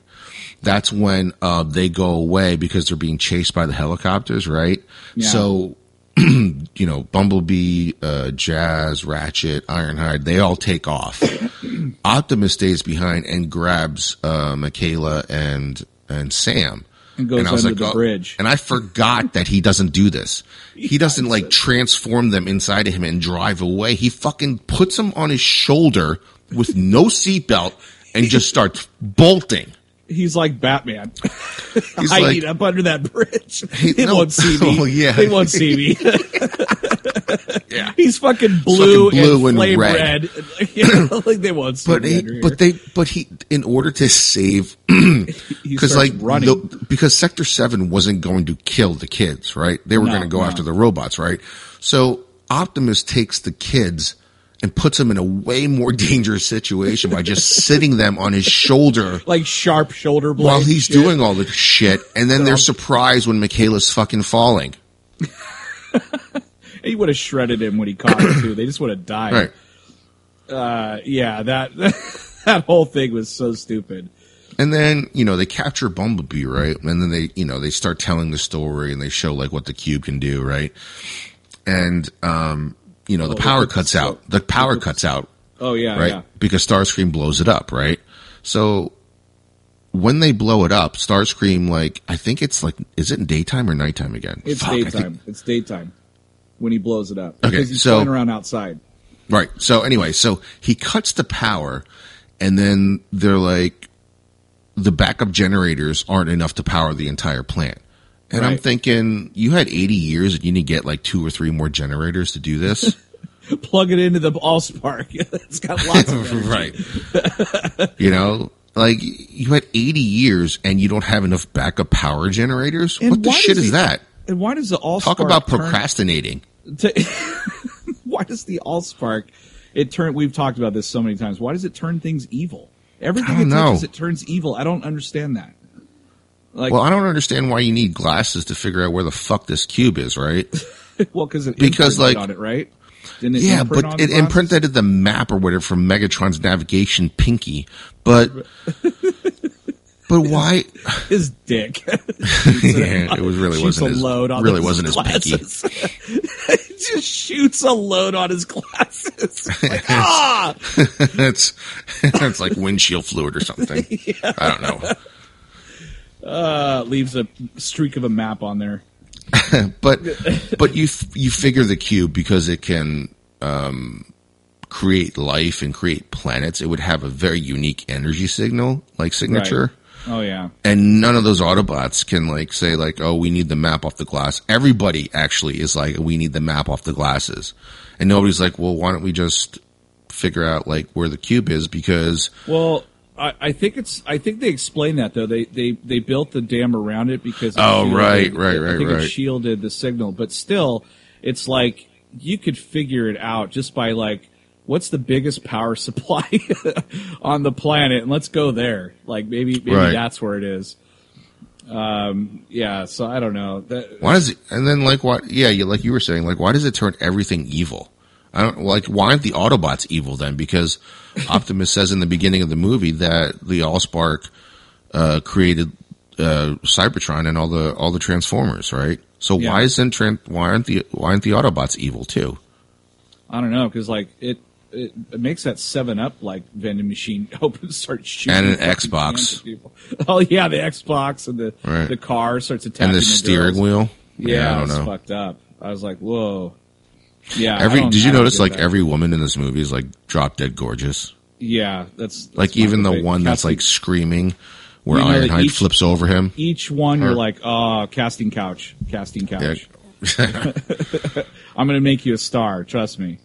That's when uh, they go away because they're being chased by the helicopters, right? Yeah. So, you know, Bumblebee, uh, Jazz, Ratchet, Ironhide, they all take off. Optimus stays behind and grabs uh, Mikaela and and Sam. And goes I was under the oh, bridge. And I forgot that he doesn't do this. He doesn't like transform them inside of him and drive away. He fucking puts them on his shoulder with no seatbelt and just starts bolting. He's like Batman. He's hiding like, up under that bridge. He- they no. won't see me. Oh, yeah. They won't see me. yeah. He's fucking blue, Fucking blue and and flame red. red. Yeah, like they won't see But me. he, but they, but he, in order to save, because like, running. the- because Sector Seven wasn't going to kill the kids, right? They were No, going to go no. after the robots, right? So Optimus takes the kids and puts them in a way more dangerous situation by just sitting them on his shoulder like sharp shoulder blades. while he's shit. doing all the shit, and then they're surprised when Mikaela's fucking falling. He would have shredded him when he caught him too. They just would have died. Right. Uh, yeah, that that whole thing was so stupid. And then, you know, they capture Bumblebee, right? And then they, you know, they start telling the story and they show like what the cube can do, right? And, um, you know, the Well, power the- cuts out. The power cuts out Oh yeah, right? yeah. Because Starscream blows it up, right? So when they blow it up, Starscream, like I think it's like, is it in daytime or nighttime again? It's Fuck, I think- daytime. It's daytime when he blows it up. Okay, because he's so- flying around outside. Right. So anyway, so he cuts the power, and then they're like, the backup generators aren't enough to power the entire plant. And I'm thinking, you had 80 years, and you need to get like two or three more generators to do this. Plug it into the Allspark. it's got lots of right. you know, like you had 80 years, and you don't have enough backup power generators. And what the shit is he- that? And why does the Allspark Talk about procrastinating. to- why does the Allspark it turn? We've talked about this so many times. Why does it turn things evil? Everything it don't touches, know. it turns evil. I don't understand that. Like, Well, I don't understand why you need glasses to figure out where the fuck this cube is, right? well, because it because, like- on it, right? Didn't it Yeah, but it imprinted the map or whatever from Megatron's navigation pinky. But but why? his dick. Yeah, it was really wasn't a his load on really wasn't his pinky. glasses. he just shoots a load on his glasses. Like, ah! it's it's like windshield fluid or something. I don't know. Uh, leaves a streak of a map on there. But but you f- you figure the cube because it can um, create life and create planets. It would have a very unique energy signal like signature. Right. Oh yeah. and none of those Autobots can like say like, oh, we need the map off the glass. Everybody actually is like, we need the map off the glasses, and nobody's like, well, why don't we just figure out like where the cube is because Well, I, I think it's. I think they explain that though. They they they built the dam around it because. it Oh, shielded- right, right, I right, think right. it shielded the signal, but still, it's like you could figure it out just by like. What's the biggest power supply on the planet? And let's go there. Like maybe maybe Right. that's where it is. Um, yeah. So I don't know. That, why does it? And then like what? Yeah, you like you were saying like why does it turn everything evil? I don't like why aren't the Autobots evil then? Because Optimus says in the beginning of the movie that the Allspark uh, created uh, Cybertron and all the all the Transformers, right? So Yeah. why isn't why aren't the why aren't the Autobots evil too? I don't know because like it, it it makes that Seven Up like vending machine open start shooting And an Xbox. cans at people. Oh yeah, the Xbox and the Right. the car starts attacking and the the steering girls. wheel. Yeah, I it's don't know. fucked up. I was like, whoa. Yeah. Every did you notice like that. every woman in this movie is like drop dead gorgeous. Yeah, that's, that's Like even the one that's like screaming, where You know Ironhide each- flips over him. each one. You're like, oh, casting couch, casting Yeah. couch. I'm gonna make you a star. Trust me.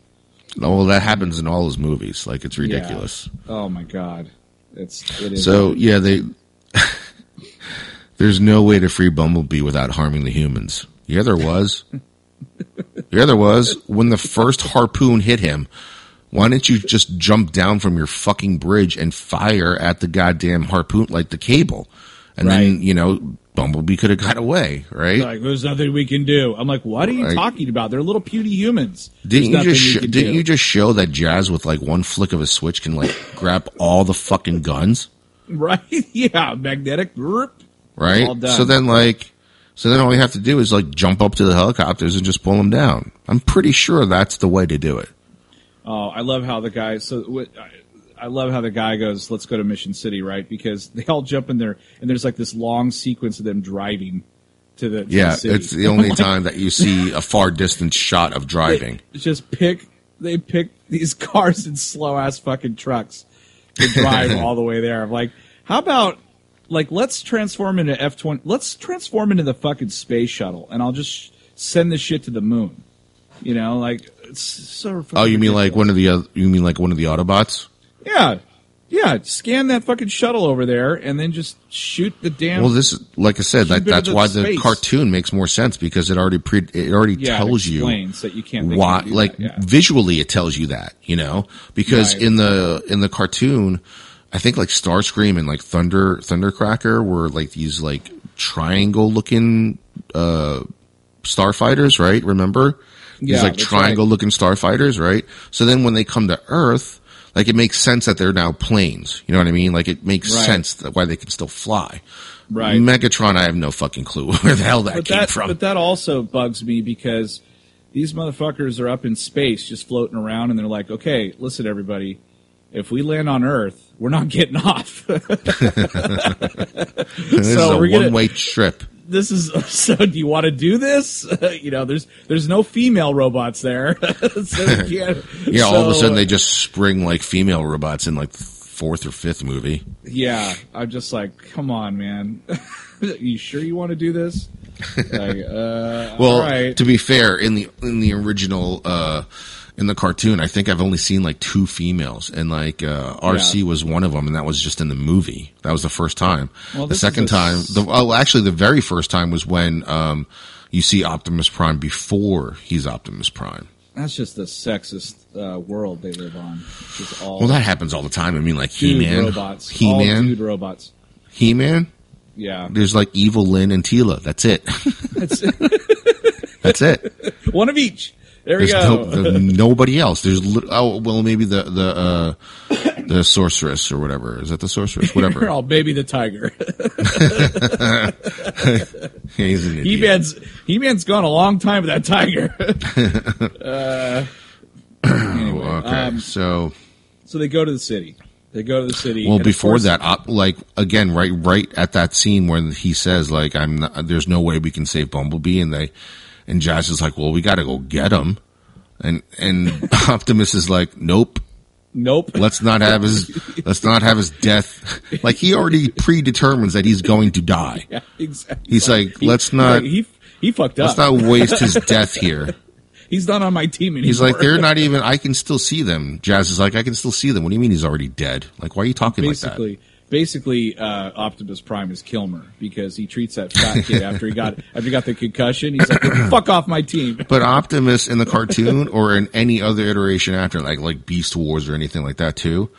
Well, that happens in all his movies. Like it's ridiculous. Oh my god, it's it is. So yeah, they. There's no way to free Bumblebee without harming the humans. Yeah, there was. yeah, there was. When the first harpoon hit him, why didn't you just jump down from your fucking bridge and fire at the goddamn harpoon, like the cable? And then, you know, Bumblebee could have got away, right? like there's nothing we can do. I'm like, what are you talking about? They're little puny humans. Didn't you just sh- didn't do. you just show that Jazz with like one flick of a switch can like grab all the fucking guns, right? Yeah, magnetic. Right? So then like so then all we have to do is like jump up to the helicopters and just pull them down. I'm pretty sure that's the way to do it. Oh, I love how the guy. So what, I, love how the guy goes. Let's go to Mission City, right? Because they all jump in there, and there's like this long sequence of them driving to the to Yeah, the city. it's the only time that you see a far distance shot of driving. Just pick. They pick these cars and slow ass fucking trucks to drive all the way there. I'm like, how about like let's transform into F twenty. Let's transform into the fucking space shuttle, and I'll just send this shit to the moon. You know, like it's so. Oh, you mean like one of the oth- you mean like one of the Autobots? Yeah, yeah. Scan that fucking shuttle over there, and then just shoot the damn. Well, this is like I said, that, that's why the the cartoon makes more sense because it already pre it already yeah, it tells you explains that you can't. why like yeah. visually it tells you that you know because Right. in the in the cartoon i think like starscream and like thunder thundercracker were like these like triangle looking uh starfighters right remember Yeah, these like triangle right. looking starfighters right so then when they come to earth like it makes sense that they're now planes you know what i mean like it makes Right. sense that why they can still fly Right. megatron i have no fucking clue where the hell that but came that, from But that also bugs me because these motherfuckers are up in space just floating around and they're like, okay, listen, everybody, if we land on Earth, we're not getting off. This is a one way trip. This is so. Do you want to do this? you know, there's there's no female robots there, so can't. Yeah, all of a sudden they just spring like female robots in like fourth or fifth movie. Yeah, I'm just like, come on, man. you sure you want to do this? Like, uh, Well, all right. to be fair, in the in the original uh in the cartoon, I think I've only seen like two females, and like uh, Arcee Yeah. was one of them, and that was just in the movie. That was the first time. Well, the second a time, the well, actually, the very first time was when um you see Optimus Prime before he's Optimus Prime. That's just the sexist uh, world they live on. Well, that happens all the time. I mean, like He Man, robots. He Man, dude robots. He Man. Yeah, There's like Evil Lynn and Teela. That's it. That's That's it. one of each. There we There's, go. no, nobody else. There's oh well, maybe the the uh, the sorceress or whatever. Is that the sorceress? Whatever. oh, baby the tiger. He's an He idiot. Man's He Man's gone a long time with that tiger. uh, anyway, okay, um, so so they go to the city. They go to the city. well before course- that, op, like again, right, right at that scene when he says like, "I'm not, there's no way we can save Bumblebee," and they and Jazz is like, "Well, we got to go get him," and and Optimus is like, "Nope." Nope. Let's not have his let's not have his death. Like he already predetermines that he's going to die. Yeah, exactly. He's like, He- let's not He he fucked up. let's not waste his death here. He's not on my team anymore. He's like, they're not even. I can still see them. Jazz is like, I can still see them. What do you mean he's already dead? Like, why are you talking like that? basically. Basically, uh, Optimus Prime is Kilmer because he treats that fat kid after he got after he got the concussion. He's like, "Fuck off my team." But Optimus in the cartoon or in any other iteration after, like like Beast Wars or anything like that too,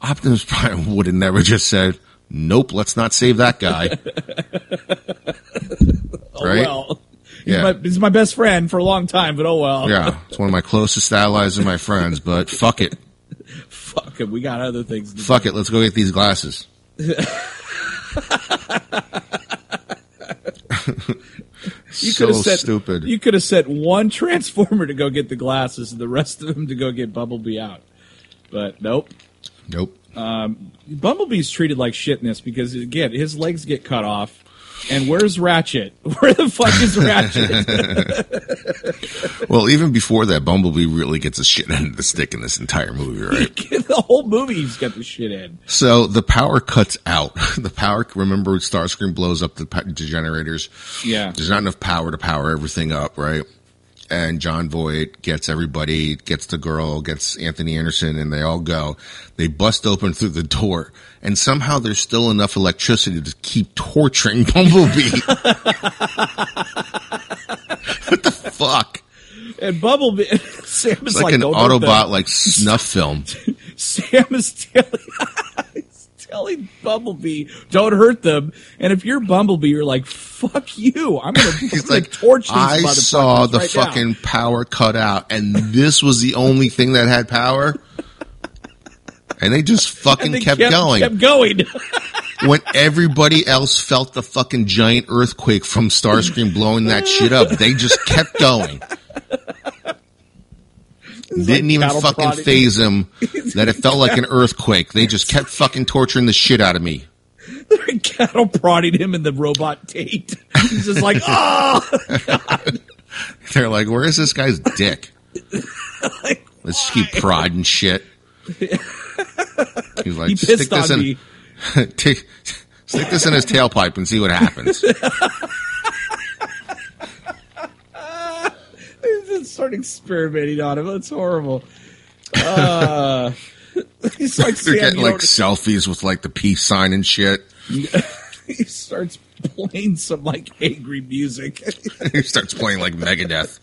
Optimus Prime would have never just said, "Nope, let's not save that guy." Oh right? well. He's, Yeah. my, he's my best friend for a long time, but oh well. Yeah, it's one of my closest allies and my friends. But fuck it, Fuck him. We got other things to do. fuck it. Let's go get these glasses. You so could have sent, stupid. You could have sent one transformer to go get the glasses and the rest of them to go get Bumblebee out. But nope. nope. Um, Bumblebee's treated like shit in this because again, his legs get cut off. And where's Ratchet? Where the fuck is Ratchet? Well, even before that, Bumblebee really gets a shit end of the stick in this entire movie, right? the whole movie he's got the shit in. So the power cuts out. The power, remember, Starscream blows up the generators. Yeah. There's not enough power to power everything up, right? And Jon Voight gets everybody, gets the girl, gets Anthony Anderson, and they all go. They bust open through the door, and somehow there's still enough electricity to keep torturing Bumblebee. what the fuck? And Bumblebee, Sam is like, like, an "Don't hurt them." Autobot, like snuff film. Sam is telling, telling Bumblebee, don't hurt them. And if you're Bumblebee, you're like, fuck you. I'm He's to like, torch these I saw the right now." fucking power cut out, and this was the only thing that had power. And they just fucking they kept, going. Kept going. when everybody else felt the fucking giant earthquake from Starscream blowing that shit up, they just kept going. Didn't even fucking prodding. phase him that it felt like an earthquake. They just kept fucking torturing the shit out of me. They're cattle prodding him in the robot Tate. He's just like, oh, They're like, where is this guy's dick? like, Let's just keep prodding shit. He's like, he stick this in. Take- stick this in his tailpipe and see what happens. Start experimenting on him. That's horrible. Uh, he's like, They're Sam, getting like selfies with like the peace sign and shit. he starts playing some like angry music. he starts playing like Megadeth.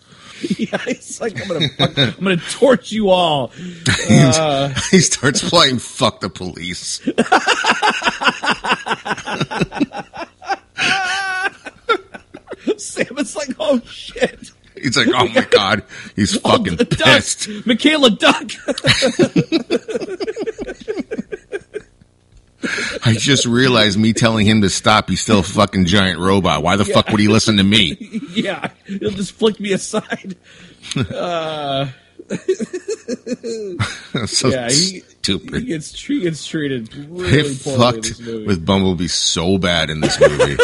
yeah, he's like, I'm gonna, fuck, I'm gonna torch you all. he starts playing "Fuck the Police." Sam is like, oh shit. He's like, "Oh my god, he's oh, fucking Duck, pissed." Mikaela Duck. I just realized me telling him to stop. He's still a fucking giant robot. Why the fuck would he listen to me? yeah, he'll just flick me aside. Uh, so Yeah, he- stupid. He gets, he gets treated they really poorly in fucked this movie. with Bumblebee so bad in this movie.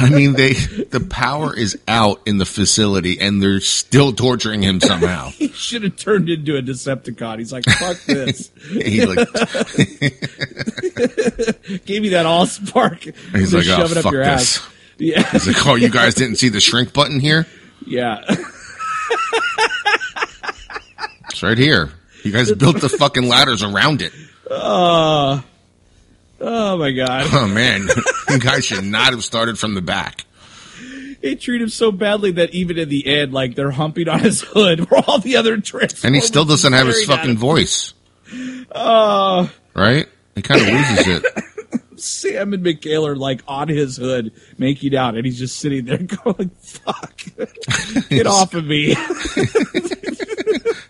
I mean, they the power is out in the facility, and they're still torturing him somehow. he should have turned into a Decepticon. He's like, fuck this. he like, Gave me that all spark. he's like, oh shove it up fuck your this. ass. Yeah, He's like, oh, you guys didn't see the shrink button here? yeah. It's right here. You guys built the fucking ladders around it. Oh, oh my god. Oh man, guys should not have started from the back. They treat him so badly that even in the end, like they're humping on his hood, where all the other Transformers And he still doesn't have his fucking voice. Oh, Right? He kind of loses it. Sam and Mikaela are like on his hood, making out, and he's just sitting there going, "Fuck, get off of me!"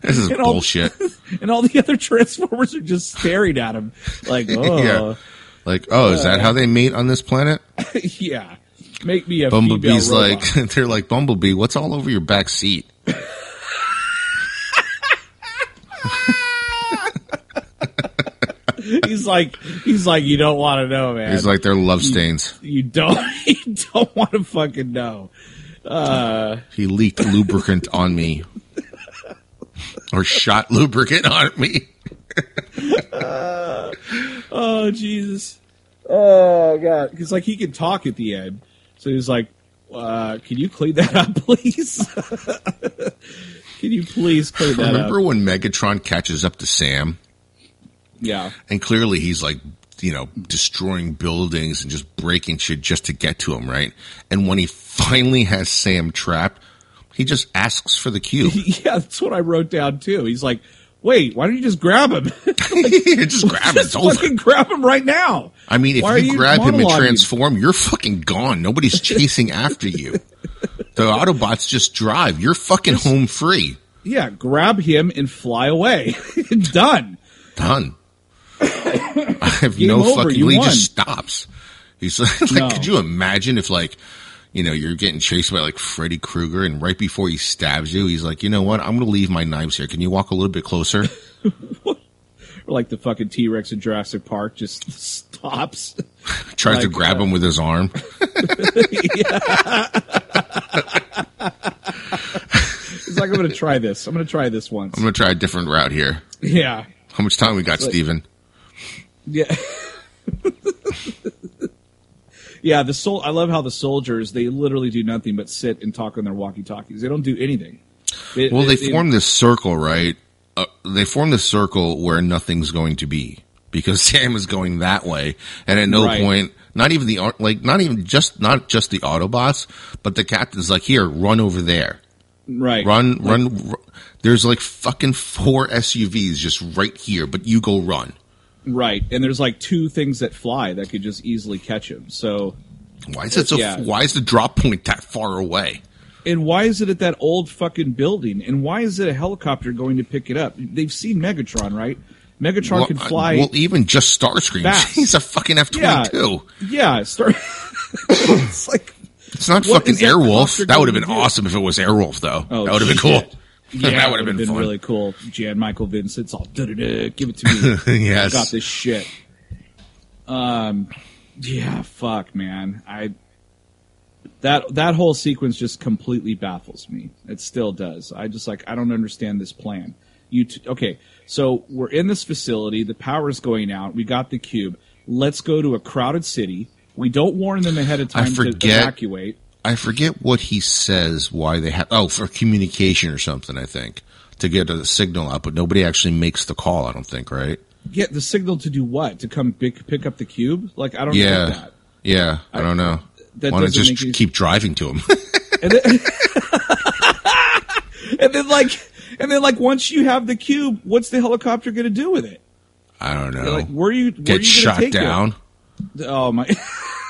This is know- bullshit. and all the other Transformers are just staring at him, like, "Oh, Yeah. Like, oh, is that how they mate on this planet? yeah." Make me a Bumblebee's female like, robot. they're like, Bumblebee, what's all over your back seat? he's like, he's like, you don't want to know, man. He's like, they're love stains. you don't, you don't want to fucking know. Uh, he leaked lubricant on me. Or shot lubricant on me. Oh Jesus! Oh God! Because like he can talk at the end, so he's like, uh, "Can you clean that up, please? can you please clean that Remember up?" when Megatron catches up to Sam? Yeah, And clearly he's like, you know, destroying buildings and just breaking shit just to get to him, right? And when he finally has Sam trapped, he just asks for the cube. yeah. That's what I wrote down too. He's like, "Wait, why don't you just grab him? just grab. It's just fucking grab him right now." I mean, if Why you you grab him and transform, you're fucking gone. Nobody's chasing after you. The Autobots just drive. You're fucking home free. Yeah, grab him and fly away. Done. Done. I have Game no over. fucking. He won. just stops. He's like, like, No. could you imagine if like, you know, you're getting chased by like Freddy Krueger, and right before he stabs you, he's like, you know what? I'm going to leave my knives here. Can you walk a little bit closer? Or like the fucking T Rex in Jurassic Park just stops. Tries to grab uh, him with his arm. it's like, I'm gonna try this. I'm gonna try this once. I'm going to try a different route here. Yeah. How much time we got, Steven? Yeah. Yeah, the sol- I love how the soldiers, they literally do nothing but sit and talk on their walkie-talkies. They don't do anything. Well, they form this circle, right? Uh, they form this circle where nothing's going to be because Sam is going that way, and at no Right. point, not even the like, not even just not just the Autobots, but the captain's like, "Here, run over there, right. run, run." r- There's like fucking four SUVs just right here, but you go run. Right. And there's like two things that fly that could just easily catch him. So, Why is it so? Yeah. Why is the drop point that far away? and why is it at that old fucking building? And why is it a helicopter going to pick it up? They've seen Megatron, right? Megatron can Well, uh, fly. Well, even just Starscream, fast. he's a fucking F twenty two. Yeah. Start. it's like, It's not fucking is that Airwolf. That would have been awesome if it was Airwolf, though. Oh, that would have been cool. Yeah, that would have been, fun. really cool. Jan Michael Vincent's all da-da-da, give it to me. yes. got this shit. Um, yeah, fuck, man. I that that whole sequence just completely baffles me. It still does. I just like I don't understand this plan. You t- okay? So we're in this facility. The power's going out. We got the cube. Let's go to a crowded city. We don't warn them ahead of I time to evacuate. I forget what he says. Why they have? Oh, for communication or something. I think to get a signal out, but nobody actually makes the call. I don't think. Right? Get the signal to do what? To come pick, pick up the cube? Like I don't Yeah. get that. Yeah. I, don't know. that Why don't just any- keep driving to him? and then, and then like and then like once you have the cube, what's the helicopter going to do with it? I don't know. Like where are you where are get you shot take it? down. Oh my!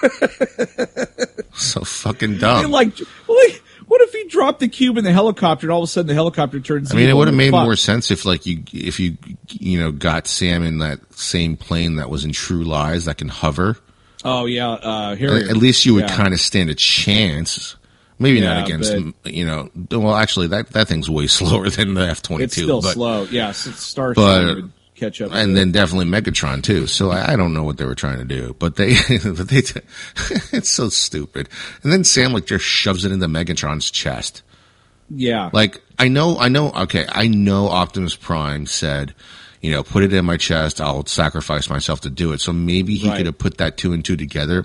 So fucking dumb. like, like, what if he dropped the cube in the helicopter and all of a sudden the helicopter turns? I mean, it would have made more sense if, like, you if you you know got Sam in that same plane that was in True Lies that can hover. Oh yeah, uh, Harrier. At least you would Yeah. kind of stand a chance. Maybe Yeah, not against but- you know. Well, actually, that that thing's way slower than the F twenty It's still but, slow. Yes, it's Starship but- catch up. and then definitely Megatron too. So I, I don't know what they were trying to do, but they, but they, it's so stupid. And then Sam like just shoves it into Megatron's chest. yeah, Like I know, I know. Okay, I know Optimus Prime said, you know, put it in my chest. I'll sacrifice myself to do it. So maybe he Right. could have put that two and two together.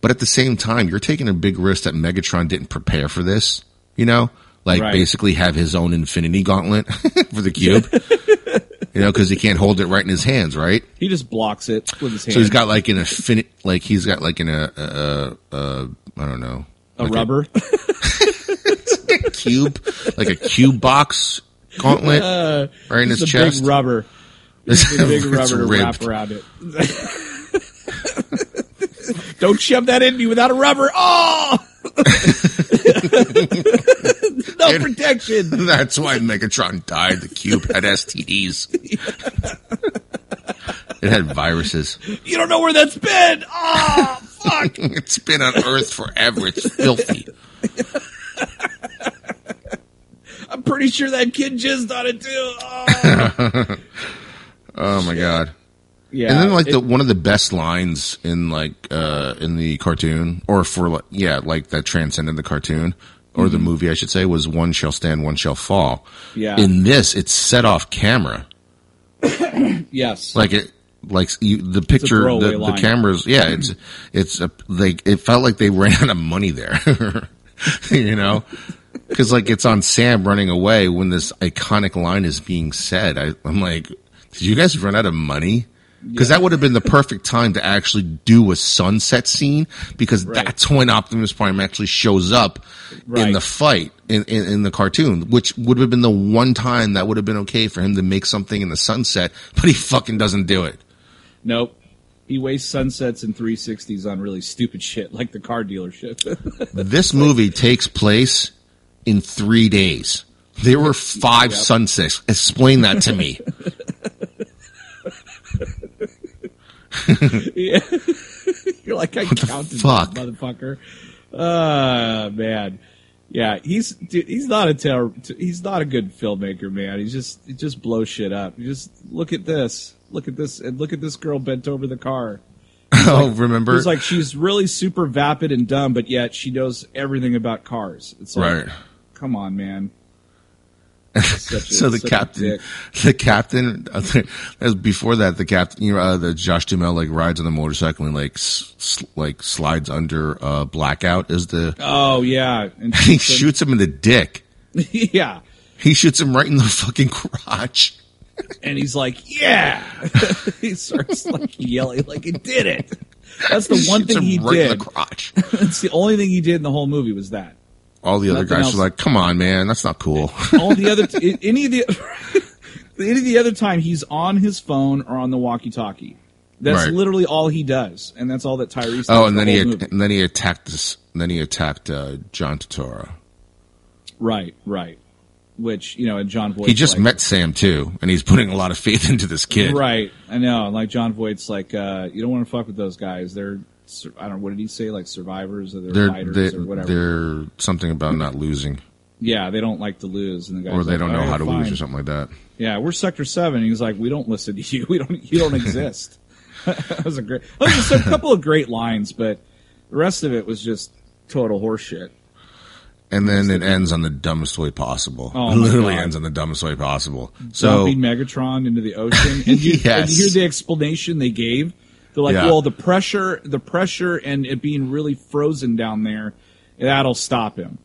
But at the same time, you're taking a big risk that Megatron didn't prepare for this. You know, like Right. basically have his own Infinity Gauntlet for the cube. you know, because he can't hold it right in his hands, right? he just blocks it with his hand. So he's got like an infinite, like he's got like an a, a, a I don't know, a like rubber. cube, like a cube box gauntlet uh, right in his a chest. big rubber. It's a big rubber to wrap around it. Don't shove that in me without a rubber. Oh, no protection. That's why Megatron died. The cube had STDs. it had viruses. You don't know where that's been. Oh, fuck. It's been on Earth forever. It's filthy. I'm pretty sure that kid jizzed on it too. Oh. Oh my god. Yeah. And then like it- the one of the best lines in like uh in the cartoon or for like yeah, like that transcended the cartoon or Mm-hmm. the movie I should say was one shall stand, one shall fall. Yeah. In this it's set off camera. yes. Like it like you, the picture the, the cameras yeah, it's it's a, like it felt like they ran out of money there. you know? Cuz like it's on Sam running away when this iconic line is being said. I I'm like did you guys run out of money? Because that would have been the perfect time to actually do a sunset scene because Right. that's when Optimus Prime actually shows up in the fight in, in, in the cartoon, which would have been the one time that would have been okay for him to make something in the sunset, but he fucking doesn't do it. Nope. He wastes sunsets and 360s on really stupid shit like the car dealership. This movie takes place in three days. There were five Yep. sunsets. Explain that to me. yeah. You're like, I counted fuck? that motherfucker. Uh, man. Yeah, he's dude, he's not a ter- he's not a good filmmaker, man. He's just he just blows shit up. Just look at this, look at this, and look at this girl bent over the car. oh, remember? It's like she's really super vapid and dumb, but yet she knows everything about cars. It's like, right. come on, man. A- so the captain, the captain, as before that, the captain, you know, uh, the Josh Duhamel like rides on the motorcycle and like like slides under uh, blackout. Is the Oh yeah, and he shoots him. in the dick. yeah, He shoots him right in the fucking crotch. and he's like, yeah. he starts like yelling, like he did it. That's the one thing he right in did. the crotch. It's the only thing he did in the whole movie was that. All the other Nothing guys else. are like, "Come on, man, that's not cool." All the other t- any of the any of the other time he's on his phone or on the walkie-talkie. That's Right. literally all he does, and that's all that Tyrese. Does oh, and the then he whole movie. and then he attacked this. And then he attacked uh, John Turturro. right, right. Which you know, and Jon Voight. He just met Sam too, and he's putting a lot of faith into this kid. Right, I know. Like Jon Voight's like, uh, you don't want to fuck with those guys. They're, I don't know, what did he say? Like survivors or they're, They're fighters or whatever. they're something about not losing, yeah, they don't like to lose, and the guys or they like, don't know "All how to fine." lose, or something like that. Yeah, we're Sector Seven. He's like, we don't listen to you. We don't. You don't exist. that was a great. That was just a couple of great lines, but the rest of it was just total horseshit. And then it ends on the dumbest way possible. Oh, it literally God. ends on the dumbest way possible. So Dumping Megatron into the ocean, and you, and you hear the explanation they gave. They're like, Yeah. well, the pressure, the pressure, and it being really frozen down there, that'll stop him.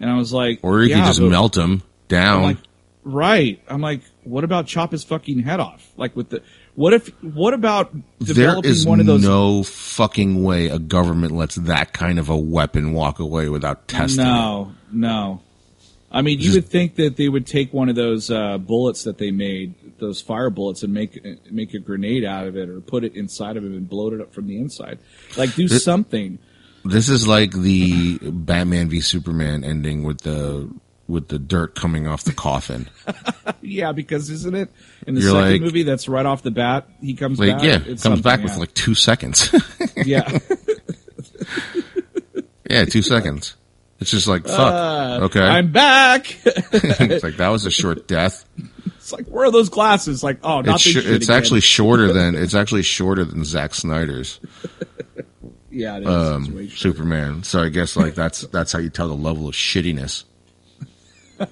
And I was like, or you yeah, can just but- melt him down. I'm like, right. I'm like, what about chop his fucking head off? Like with the, what if, what about there developing is one of those? no fucking way a government lets that kind of a weapon walk away without testing it. No, no. I mean, you would think that they would take one of those uh, bullets that they made, those fire bullets, and make make a grenade out of it, or put it inside of it and blow it up from the inside. Like do something. This is like the Batman v Superman ending with the with the dirt coming off the coffin. Yeah, because isn't it in the You're second like- movie that's right off the bat? He comes Like back. yeah, comes back with yeah. like two seconds. yeah. yeah, two seconds. It's just like fuck. Uh, okay, I'm back. it's like that was a short death. it's like where are those glasses? Like oh, not It's, sh- shit it's actually shorter than it's actually shorter than Zack Snyder's yeah, it is. um, It's way short. Superman. So I guess like that's that's how you tell the level of shittiness.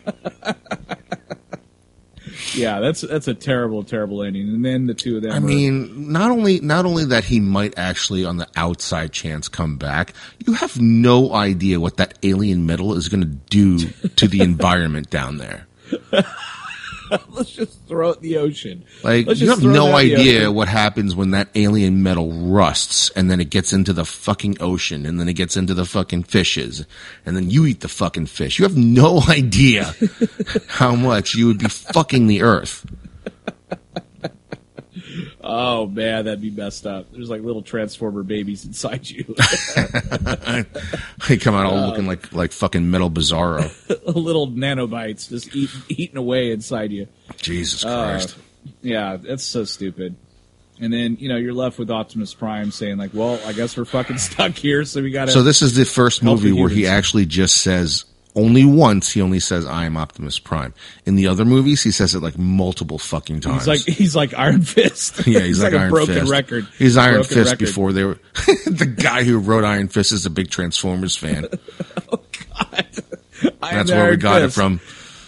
yeah, that's that's a terrible, terrible ending. And then the two of them. I are- mean, not only not only that he might actually on the outside chance come back, you have no idea what that alien metal is going to do to the environment down there. let's just throw it in the ocean. Like you have no that in the idea what happens when that alien metal rusts and then it gets into the fucking ocean and then it gets into the fucking fishes and then you eat the fucking fish. You have no idea how much you would be fucking the earth. Oh man, that'd be messed up. There's like little transformer babies inside you, They come out all looking like like fucking metal bizarro. little nanobites just eat, eating away inside you. Jesus Uh, Christ. yeah, that's so stupid. And then you know you're left with Optimus Prime saying like, "Well, I guess we're fucking stuck here, so we got to." So this is the first movie where he actually just says only once he only says I am Optimus Prime. In the other movies he says it like multiple fucking times. he's like he's like Iron Fist. yeah, he's, like, a Iron broken Fist. record. He's Iron Broken Fist record. before they were the guy who wrote Iron Fist is a big Transformers fan. Oh, I am That's where we got Fist. it from.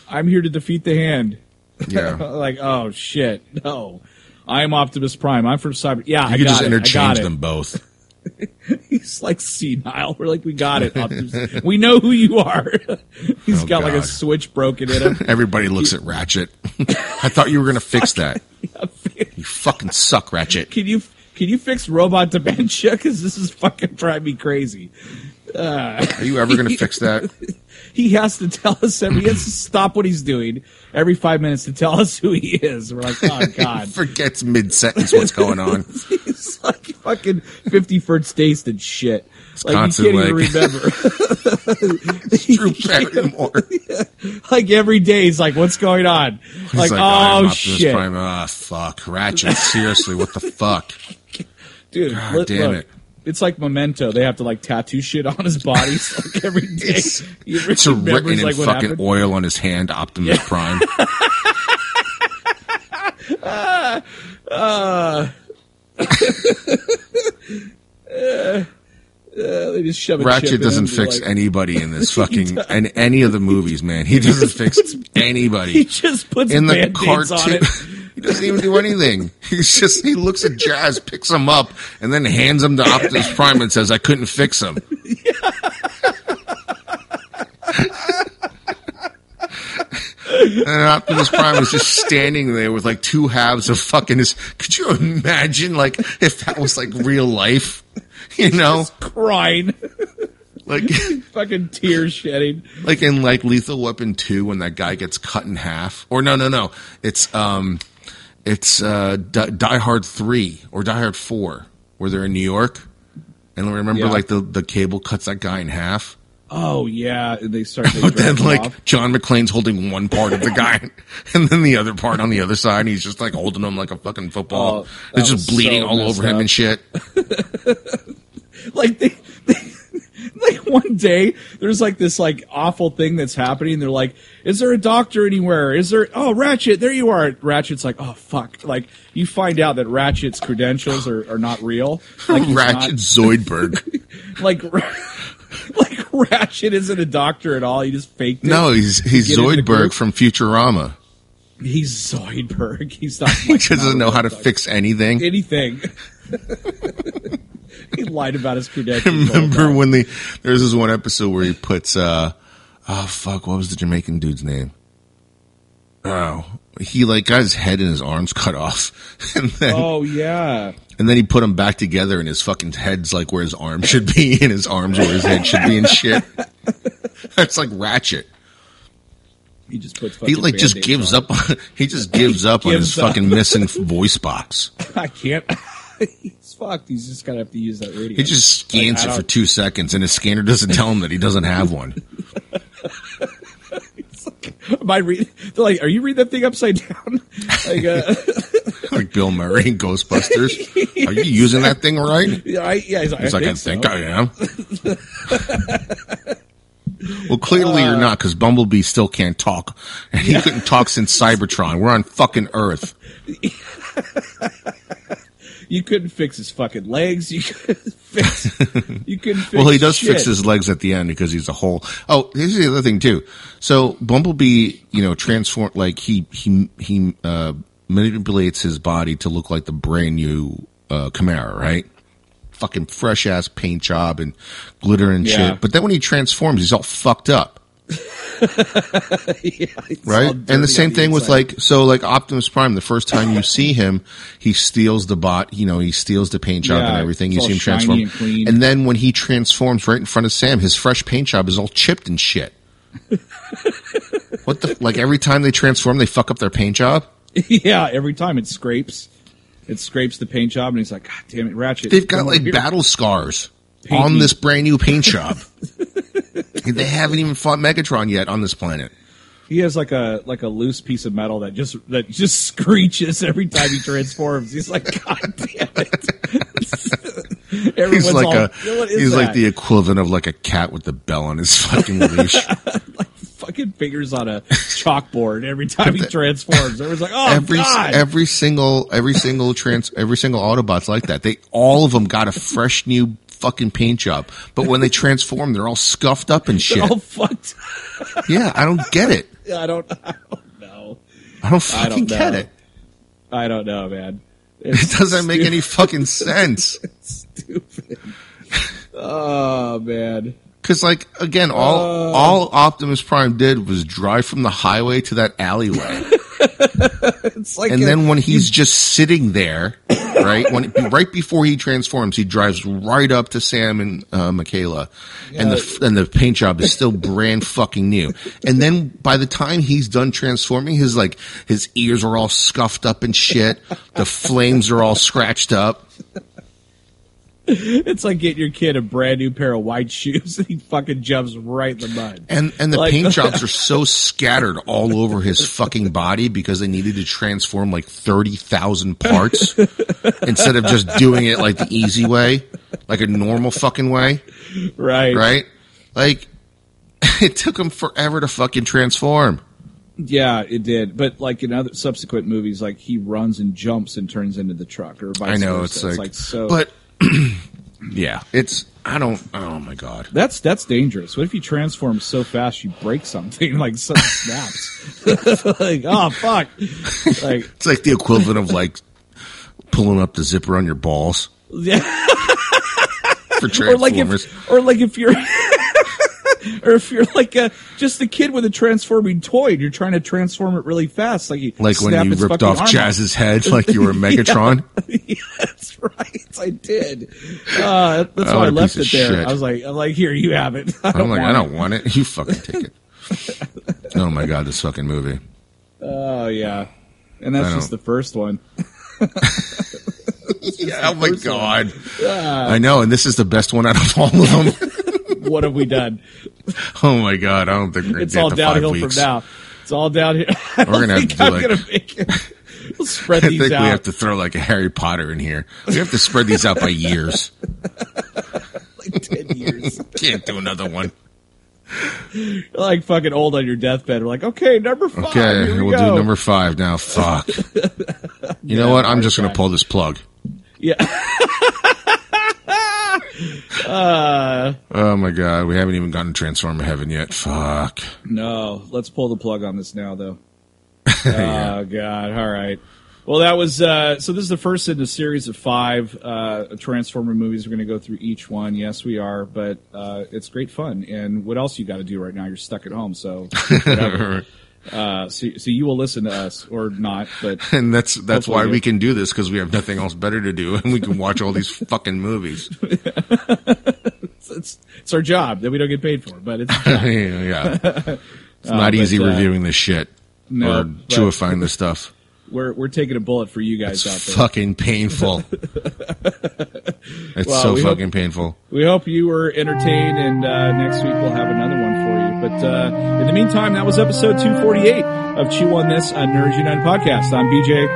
I'm here to defeat the hand. Yeah. like, oh shit, no. I am Optimus Prime. I'm from Cyber. Yeah, I You could got just it. I interchange them both. He's like senile. We're like, we got it. Optimus. we know who you are. He's Oh, got like a switch broken in him. Everybody looks at Ratchet. I thought you were gonna fix that. You fucking suck, Ratchet. Can you can you fix robot dementia? Because this is fucking driving me crazy. Uh, are you ever gonna fix that? He has to tell us every. He has to stop what he's doing every five minutes to tell us who he is. We're like, oh god. Forgets mid sentence what's going on. he's like fucking Fifty First Dates and shit. Like constant, you can't even like- remember. Drew Barrymore. like every day, he's like, "What's going on?" Like, like, oh shit. Ah, fuck. Ratchet, seriously, what the fuck? dude! God look- damn look, it. It's like Memento. They have to like tattoo shit on his body so, like every day. It's, it's written in like, fucking happened. oil on his hand, Optimus Prime. Uh, they just shove Ratchet doesn't fix like- anybody in this fucking in any of the movies, man. He doesn't fix He anybody He just puts in the band-aids on cartoon. He doesn't even do anything. He's just he looks at Jazz, picks him up, and then hands him to Optimus Prime and says, "I couldn't fix him." And Optimus Prime was just standing there with like two halves of fucking his. Could you imagine, like, if that was like real life? You know, crying, like, fucking tears shedding. like in like Lethal Weapon two when that guy gets cut in half. Or no, no, no. It's um, it's uh, Die, Die Hard three or Die Hard four, where they're in New York, and remember Yeah. like the the cable cuts that guy in half. Oh yeah, they start. They But then, like off. John McClane's holding one part of the guy, and then the other part on the other side. And he's just like holding him like a fucking football. Oh, They're just bleeding so all over him and shit. like they like one day there's like this like awful thing that's happening they're like is there a doctor anywhere? Is there oh ratchet there you are. Ratchet's like oh fuck. Like you find out that ratchet's credentials are, are not real. Like Ratchet Zoidberg. like like ratchet isn't a doctor at all. He just faked it. No, he's he's Get in the Zoidberg from Futurama. he's zoidberg. He's not He doesn't know how to like fix anything. anything he lied about his credentials Remember when the there's this one episode where he puts uh oh fuck what was the Jamaican dude's name? Oh, he like got his head and his arms cut off, and then oh yeah and then he put them back together, and his fucking head's like where his arm should be, and his arms where his head should be, and shit. That's like Ratchet. he just puts He like just gives on. up. On, he just gives up on his up. fucking missing voice box. I can't. Fucked. He's just gonna have to use that radio. He just scans Like, it for two seconds, and his scanner doesn't tell him that he doesn't have one. Am I read? They're like, are you reading that thing upside down? like, uh, like Bill Murray in Ghostbusters. Are you using that thing right? yeah, I, yeah. He's like, He's I like, I think think so. I am. Well, clearly you're not because Bumblebee still can't talk, and he couldn't talk since Cybertron. We're on fucking Earth. You couldn't fix his fucking legs. You couldn't fix. You couldn't fix. Well, he does shit. fix his legs at the end because he's a whole. Oh, here's the other thing too. So Bumblebee, you know, transform like he he he uh, manipulates his body to look like the brand new uh, Camaro, right? Fucking fresh ass paint job and glitter and Yeah. shit. But then when he transforms, he's all fucked up. Yeah, it's all right? dirty And the same on thing with like so like Optimus Prime. The first time you see him, he steals the bot. You know, he steals the paint job Yeah, and everything. You see him transform, and and then when he transforms right in front of Sam, his fresh paint job is all chipped and shit. what the like? Every time they transform, they fuck up their paint job. yeah, every time it scrapes, it scrapes the paint job, and he's like, God damn it, Ratchet. They've got like here." battle scars Paint on me. this brand new paint job. they haven't even fought Megatron yet on this planet. He has like a like a loose piece of metal that just that just screeches every time he transforms. He's like, God damn it! Everyone's He's like all, a he's like the equivalent of like a cat with the bell on his fucking leash. Like fucking fingers on a chalkboard every time he transforms. Everyone's like, oh every god, every single every single trans every single Autobot's like that. They all of them got a fresh new fucking paint job, but when they transform, they're all scuffed up and shit. they're all fucked. Yeah, I don't get it. I don't, I don't know. I don't I fucking don't get it. I don't know, man. It doesn't make any fucking sense. stupid. oh man. Because like again, all Uh. all Optimus Prime did was drive from the highway to that alleyway. It's like And a- then when he's just sitting there, right when right before he transforms, he drives right up to Sam and uh, Mikaela, and the and the paint job is still brand fucking new. And then by the time he's done transforming, his like his ears are all scuffed up and shit. The flames are all scratched up. It's like getting your kid a brand new pair of white shoes and he fucking jumps right in the mud. And and the Like- paint jobs are so scattered all over his fucking body because they needed to transform like thirty thousand parts instead of just doing it like the easy way, like a normal fucking way. Right. right? Like, it took him forever to fucking transform. Yeah, it did. But like in other subsequent movies, like he runs and jumps and turns into the truck or vice I know versa. it's like, so but yeah, it's I don't. Oh my god, that's that's dangerous. What if you transform so fast you break something like something snaps? like, oh fuck. Like it's like the equivalent of like pulling up the zipper on your balls yeah. for or like transformers. if or like if you're or if you're like a just a kid with a transforming toy and you're trying to transform it really fast like you like when you its ripped off Jazz's head like you were Megatron. yeah, that's right I did uh, that's Oh, why I left it there shit. I was like I'm like here you have it I don't I'm like, want I it. don't want it. You fucking take it. oh my god, this fucking movie. oh yeah and that's just the first one Yeah, oh my god. Ah. I know, and this is the best one out of all of them. what have we done oh my god, I don't think we're it's all to five downhill from now it's all downhill I don't gonna have think to do, I'm like- gonna make it we'll spread I think out we have to throw like a Harry Potter in here. We have to spread these out by years. like 10 years Can't do another one. You're like fucking old on your deathbed. We're like, okay, number five. Okay, we we'll go. do number five now. Fuck. You know what? I'm just gonna pull this plug. Yeah. uh, Oh my god, we haven't even gotten Transformer Heaven yet. Fuck. no, let's pull the plug on this now, though. Oh god. All right. Well, that was uh, so. This is the first in a series of five uh, Transformer movies. We're going to go through each one. Yes, we are, but uh, it's great fun. And what else you got to do right now? You're stuck at home, so uh, so, so you will listen to us or not, but And that's that's why you- we can do this because we have nothing else better to do, and we can watch all these fucking movies. it's, it's our job that we don't get paid for. But it's job. yeah, it's not but, easy uh, reviewing this shit no, or chewifying this stuff. we're we're taking a bullet for you guys out It's there. fucking painful. it's Well, so we hope- fucking painful. We hope you were entertained, and uh, next week we'll have another one for you. But uh, in the meantime, that was episode 248 of Chew on This, a Nerds United podcast. I'm BJ.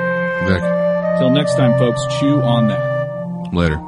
Vic, Till next time, folks, chew on that. later.